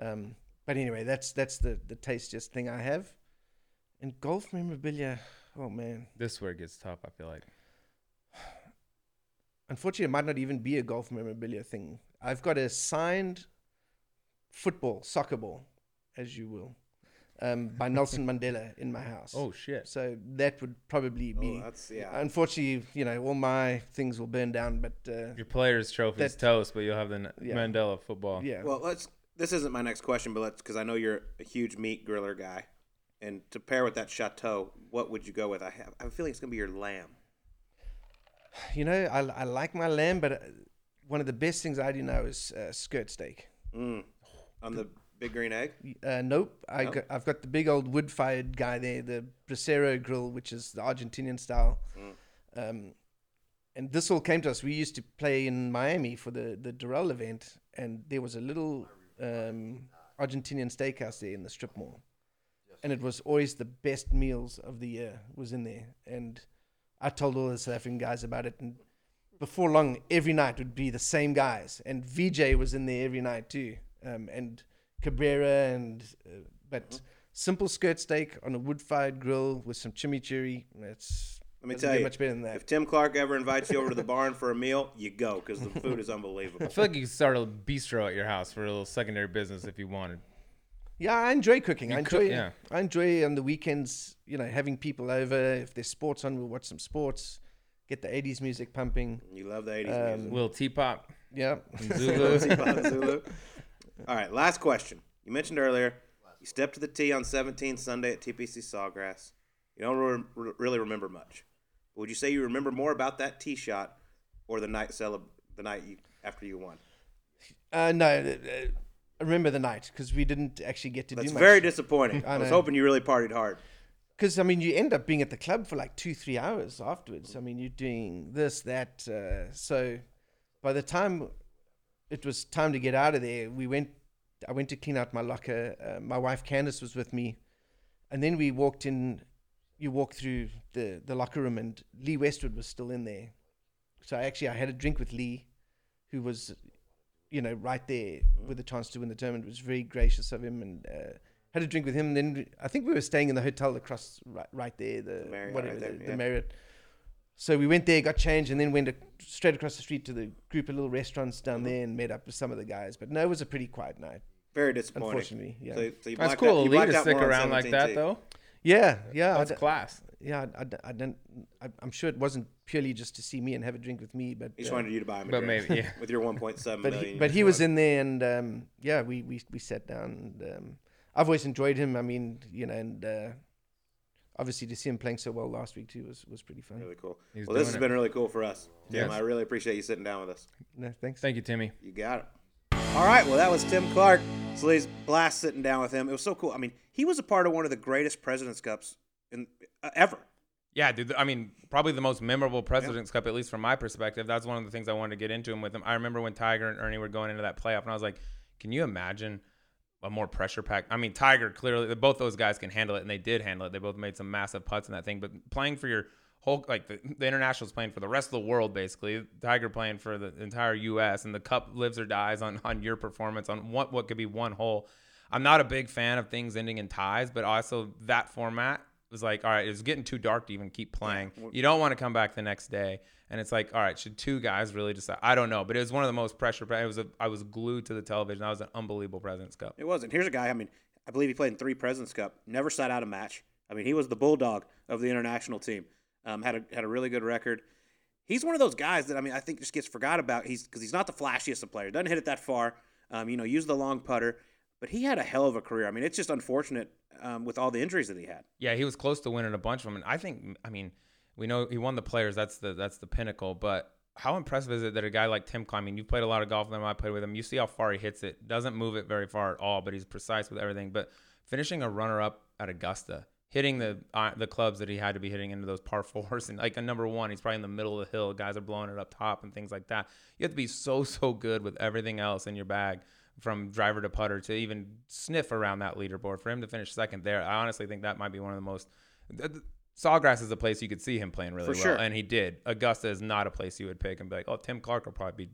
Um, but anyway, that's that's the the tastiest thing I have. And golf memorabilia. Oh man, This is where it gets tough. I feel like. Unfortunately, it might not even be a golf memorabilia thing. I've got a signed football, soccer ball, as you will, um, by Nelson Mandela in my house. Oh shit. so that would probably be. Oh, that's yeah. Unfortunately, you know, all my things will burn down, but uh, Your player's trophy's That- toast, but you'll have the Yeah. Mandela football. yeah. Well, let's. This isn't my next question, but let's because I know you're a huge meat griller guy, and to pair with that chateau, what would you go with? I have, I have a feeling it's gonna be your lamb. You know, I, I like my lamb, but uh, one of the best things I do now is uh, skirt steak. Mm. On the big green egg. Uh, nope, I No? got, I've got the big old wood-fired guy there, the Bracero grill, which is the Argentinian style. Um, and this all came to us. We used to play in Miami for the the Doral event, and there was a little um, Argentinian steakhouse there in the strip mall, and it was always the best meals of the year was in there. And I told all the South African guys about it, and before long, every night would be the same guys, and Vijay was in there every night too, um, and Cabrera, and uh, but simple skirt steak on a wood-fired grill with some chimichurri. That's Let me doesn't tell you, much better than that. if Tim Clark ever invites you over to the barn for a meal, you go because the food is unbelievable. I feel like you could start a bistro at your house for a little secondary business if you wanted. Yeah, I enjoy cooking. I You cook- enjoy. yeah. I enjoy on the weekends. You know, having people over. If there's sports on, we'll watch some sports. Get the '80s music pumping. You love the '80s Um, music. Little teapot. Yeah. Zulu. Zulu. All right, last question. You mentioned earlier you stepped to the tee on 17th Sunday at TPC Sawgrass. You don't re- re- really remember much. But would you say you remember more about that tee shot or the night celeb- the night you, after you won? Uh, no, uh, I remember the night because we didn't actually get to That's do much. very disappointing. I I was know. hoping you really partied hard. Because I mean, you end up being at the club for like two, three hours afterwards. I mean, you're doing this, that. Uh, so by the time it was time to get out of there, we went. I went to clean out my locker. Uh, my wife Candace was with me, and then we walked in. You walk through the the locker room, and Lee Westwood was still in there. So actually I had a drink with Lee, who was, you know, right there with a chance to win the tournament. It was very gracious of him, and uh, had a drink with him. And then I think we were staying in the hotel across right, right there, the, Marriott whatever right there, the, yeah. the Marriott. So we went there, got changed, and then went a, straight across the street to the group of little restaurants down Mm-hmm. there and met up with some of the guys. But no, it was a pretty quiet night, Very disappointing. unfortunately. Yeah, So, so you That's cool. Out, you of Lee blacked to stick around like that 17T. though. Yeah, yeah. I That's d- class. yeah, I, d- I don't. I, I'm sure it wasn't purely just to see me and have a drink with me, but He just uh, wanted you to buy him a But drink maybe, yeah. with your 1.7 but million. he, but he was in there, and um, yeah, we, we we sat down. And, um, I've always enjoyed him. I mean, you know, and uh, obviously to see him playing so well last week too was was pretty fun. really cool. He's well, this has it. been really cool for us. Tim, Yes. I really appreciate you sitting down with us. No, thanks. Thank you, Timmy. You got it. All right. Well, that was Tim Clark. Sleaze blast sitting down with him. It was so cool. I mean, he was a part of one of the greatest Presidents Cups in uh, ever. Yeah, dude. I mean, probably the most memorable President's Cup, at least from my perspective. That's one of the things I wanted to get into him with him. I remember when Tiger and Ernie were going into that playoff, and I was like, can you imagine a more pressure pack? I mean, Tiger clearly, both those guys can handle it, and they did handle it. They both made some massive putts in that thing. But playing for your whole, like the, the internationals playing for the rest of the world, basically. Tiger playing for the entire U.S. and the cup lives or dies on on your performance on what what could be one hole. I'm not a big fan of things ending in ties, but also that format was like, all right, it's getting too dark to even keep playing. You don't want to come back the next day. And it's like, all right, should two guys really decide? I don't know, but it was one of the most pressure. It was a, I was glued to the television. That was an unbelievable President's Cup. It wasn't. Here's a guy. I mean, I believe he played in three Presidents Cup. Never sat out a match. I mean, he was the bulldog of the international team. Um, had a had a really good record. He's one of those guys that I mean, I think just gets forgot about. He's because he's not the flashiest of players. Doesn't hit it that far. Um, you know, use the long putter. But he had a hell of a career. I mean, it's just unfortunate um, with all the injuries that he had. Yeah, he was close to winning a bunch of them. And I think, I mean, we know he won the players. That's the that's the pinnacle. But how impressive is it that a guy like Tim Clark, I mean, you've played a lot of golf with him. I played with him. You see how far he hits it. Doesn't move it very far at all, but he's precise with everything. But finishing a runner up at Augusta, hitting the uh, the clubs that he had to be hitting into those par fours, and like a number one, he's probably in the middle of the hill. Guys are blowing it up top and things like that. You have to be so so good with everything else in your bag. From driver to putter to even sniff around that leaderboard for him to finish second there, I honestly think that might be one of the most. Sawgrass is a place you could see him playing really For well, sure. and he did. Augusta is not a place you would pick and be like, oh, Tim Clark will probably be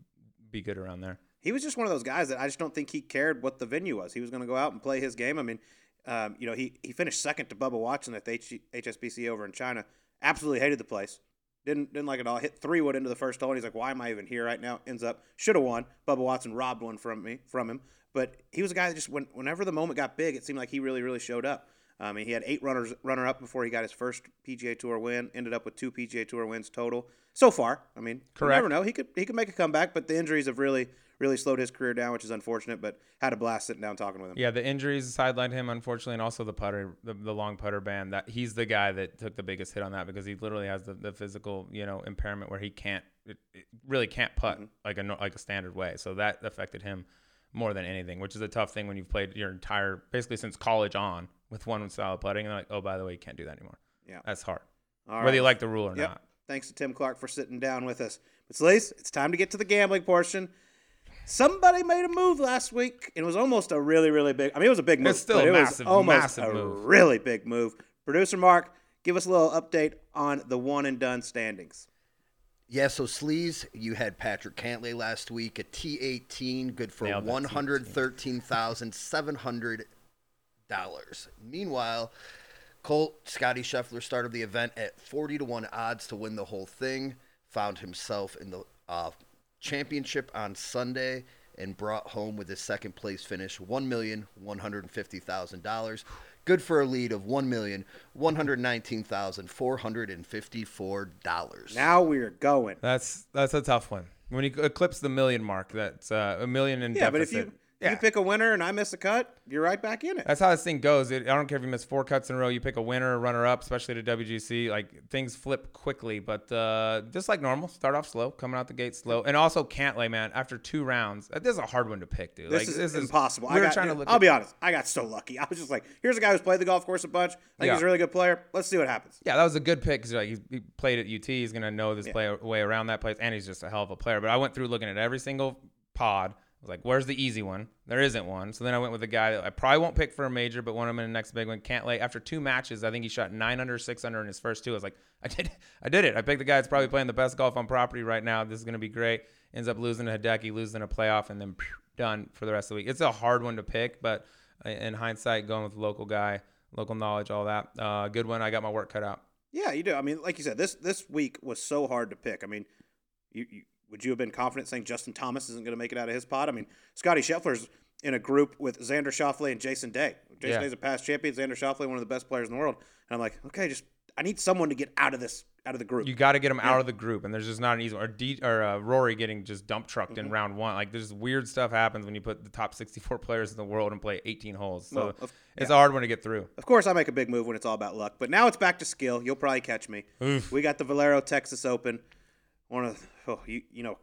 be good around there. he was just one of those guys that I just don't think he cared what the venue was. He was going to go out and play his game. I mean, um, you know, he, he finished second to Bubba Watson at the H- HSBC over in China. Absolutely hated the place. Didn't didn't like it all. Hit three wood into the first hole. And he's like, why am I even here right now? Ends up should have won. Bubba Watson robbed one from me from him. But he was a guy that just when, whenever the moment got big, it seemed like he really really showed up. I mean, he had eight runners runner up before he got his first PGA Tour win. Ended up with two PGA Tour wins total so far. I mean, Correct. You never know. He could he could make a comeback, but the injuries have really really slowed his career down, which is unfortunate. But had a blast sitting down talking with him. Yeah, the injuries sidelined him, unfortunately, and also the putter, the, the long putter ban. That he's the guy that took the biggest hit on that because he literally has the, the physical, you know, impairment where he can't, it, it really can't putt mm-hmm. like a like a standard way. So that affected him more than anything, which is a tough thing when you've played your entire, basically since college on, with one style of putting, and they're like, oh, by the way, you can't do that anymore. Yeah. that's hard, All whether you like the rule or Yep. not. Thanks to Tim Clark for sitting down with us. But Sleaze, it's time to get to the gambling portion. Somebody made a move last week. It was almost a really, really big. I mean, it was a big move. It's still but a it massive, was almost massive a move. really big move. Producer Mark, give us a little update on the one and done standings. Yeah, so Sleaze, you had Patrick Cantlay last week at T18, good for one hundred thirteen thousand seven hundred dollars. Meanwhile, Colt Scottie Scheffler started the event at forty to one odds to win the whole thing. Found himself in the uh, championship on Sunday and brought home with his second place finish one million one hundred fifty thousand dollars. Good for a lead of one million one hundred nineteen thousand four hundred and fifty-four dollars. Now we're going. That's that's a tough one. When you eclipse the million mark, that's uh, a million in Yeah, but if deficit. you Yeah. You pick a winner and I miss a cut, you're right back in it. That's how this thing goes. It, I don't care if you miss four cuts in a row. You pick a winner, or runner up, especially to WGC. Like things flip quickly, but uh, just like normal, start off slow, coming out the gate slow, and also Cantlay, man. After two rounds, this is a hard one to pick, dude. This like, is impossible. We I were got, trying to look. I'll at, be honest. I got so lucky. I was just like, here's a guy who's played the golf course a bunch. I think Yeah. he's a really good player. Let's see what happens. Yeah, that was a good pick because like, he, he played at UT. He's gonna know this Yeah. play way around that place, and he's just a hell of a player. But I went through looking at every single pod. Was like, "Where's the easy one? There isn't one." So then I went with a guy that I probably won't pick for a major, but one of them in the next big one. Cantlay. After two matches, I think he shot nine under, six under in his first two. I was like, "I did, I did it. I picked the guy that's probably playing the best golf on property right now. This is gonna be great." Ends up losing to Hideki, losing a playoff, and then phew, done for the rest of the week. It's a hard one to pick, but uh, in hindsight, going with local guy, local knowledge, all that, uh, good one. I got my work cut out. Yeah, you do. I mean, like you said, this this week was so hard to pick. I mean, you, you would you have been confident saying Justin Thomas isn't going to make it out of his pod? I mean, Scottie Scheffler's in a group with Xander Schauffele and Jason Day. Jason Yeah. Day's a past champion. Xander Schauffele, one of the best players in the world. And I'm like, okay, just I need someone to get out of this, out of the group. You got to get him out of the group, and there's just not an easy one. Or, D, or uh, Rory getting just dump trucked Mm-hmm. in round one. Like there's weird stuff happens when you put the top 64 players in the world and play 18 holes. So Well, of- it's a hard one to get through. Of course, I make a big move when it's all about luck, but now it's back to skill. You'll probably catch me. We got the Valero Texas Open. One of oh, you you know,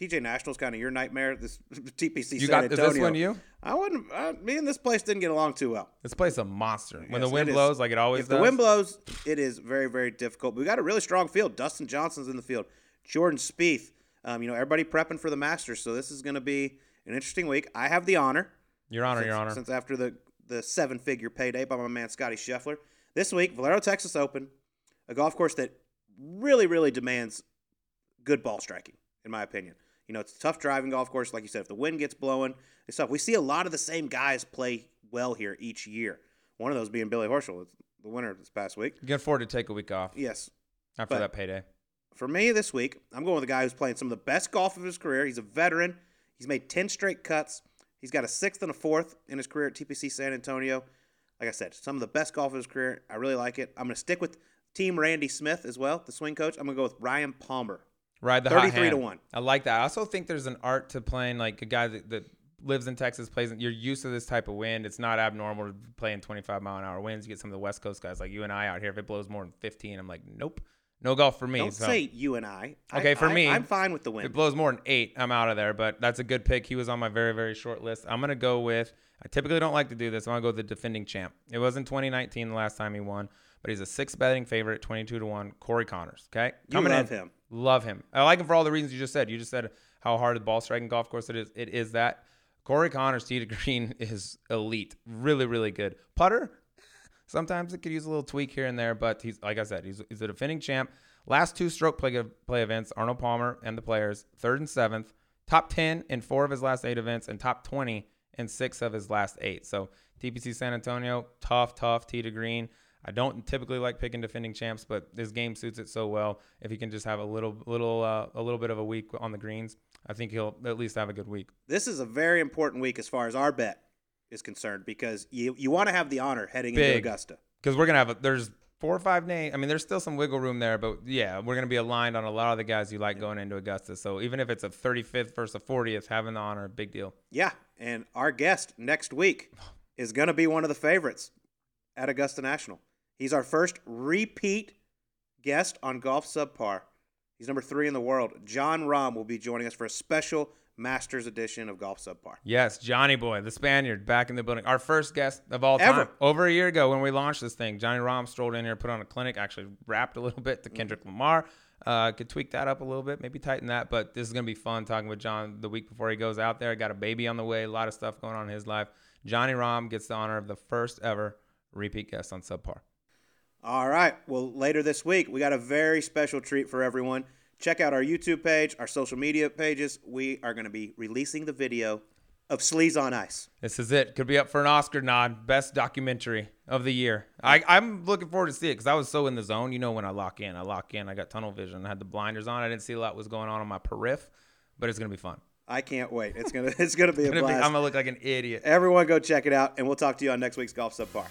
PGA National's kind of your nightmare. This TPC You San got is this one you? I wouldn't. Uh, me and this place didn't get along too well. This place is a monster. When Yes, the wind it is. blows, like it always If does. the wind blows, it is very very difficult. We got a really strong field. Dustin Johnson's in the field. Jordan Spieth. Um, you know, everybody prepping for the Masters, so this is going to be an interesting week. I have the honor your honor, since, your honor. Since after the, the seven figure payday by my man Scottie Scheffler. This week, Valero Texas Open, a golf course that really, really demands good ball striking, in my opinion. You know, it's a tough driving golf course. Like you said, if the wind gets blowing, it's tough. We see a lot of the same guys play well here each year. One of those being Billy Horschel, the winner this past week. you can afford to take a week off Yes. after but- that payday. For me this week, I'm going with a guy who's playing some of the best golf of his career. He's a veteran. He's made 10 straight cuts. He's got a sixth and a fourth in his career at TPC San Antonio. Like I said, some of the best golf of his career. I really like it. I'm going to stick with Team Randy Smith as well, the swing coach. I'm going to go with Ryan Palmer. Ride the hot 33 to 1. I like that. I also think there's an art to playing like a guy that, that lives in Texas, plays. You're used to this type of wind. It's not abnormal to play in 25 mile an hour winds. You get some of the West Coast guys like you and I out here. If it blows more than 15, I'm like, nope, no golf for me. Don't So, say you and I. I- Okay, for I- me, I'm fine with the wind. If it blows more than eight, I'm out of there. But that's a good pick. He was on my very, very short list. I'm gonna go with. I typically don't like to do this. I'm gonna go with the defending champ. It was in 2019 the last time he won, but he's a six betting favorite, 22 to one. Corey Conners. Okay, coming You love him. Love him. I like him for all the reasons you just said. You just said how hard the ball striking golf course it is. It is that. Corey Conners tee to green is elite. Really, really good. Putter, eh, sometimes it could use a little tweak here and there, but he's like I said, he's, he's a defending champ. Last two stroke play, play events, Arnold Palmer and the players, third and seventh, top 10 in four of his last eight events, and top 20 in six of his last eight. So TPC San Antonio, tough, tough tee to green. I don't typically like picking defending champs, but this game suits it so well. If he can just have a little, little, uh, a little bit of a week on the greens, I think he'll at least have a good week. This is a very important week as far as our bet is concerned because you, you want to have the honor heading into Augusta. because we're gonna have a, there's four or five names. I mean, there's still some wiggle room there, but yeah, we're gonna be aligned on a lot of the guys you like going into Augusta. So even if it's a 35th versus a 40th, having the honor, big deal. Yeah, and our guest next week is going to be one of the favorites at Augusta National. He's our first repeat guest on Golf Subpar. He's number three in the world. Jon Rahm will be joining us for a special Masters edition of Golf Subpar. Yes, Johnny Boy, the Spaniard, back in the building. Our first guest of all time. Ever. Over a year ago when we launched this thing, Johnny Rahm strolled in here, put on a clinic, actually rapped a little bit to Kendrick Lamar. Uh, could tweak that up a little bit, maybe tighten that. But this is going to be fun talking with John the week before he goes out there. Got a baby on the way, a lot of stuff going on in his life. Johnny Rahm gets the honor of the first ever repeat guest on Subpar. All right. Well, later this week, we got a very special treat for everyone. Check out our YouTube page, our social media pages. We are going to be releasing the video of Sleaze on Ice. This is it. Could be up for an Oscar nod. Best documentary of the year. I, I'm looking forward to see it because I was so in the zone. You know, when I lock in, I lock in. I got tunnel vision. I had the blinders on. I didn't see a lot was going on on my periph, but it's gonna be fun. I can't wait. It's gonna it's gonna be a Gonna be- blast. I'm gonna look like an idiot. Everyone, go check it out, and we'll talk to you on next week's Golf Subpar.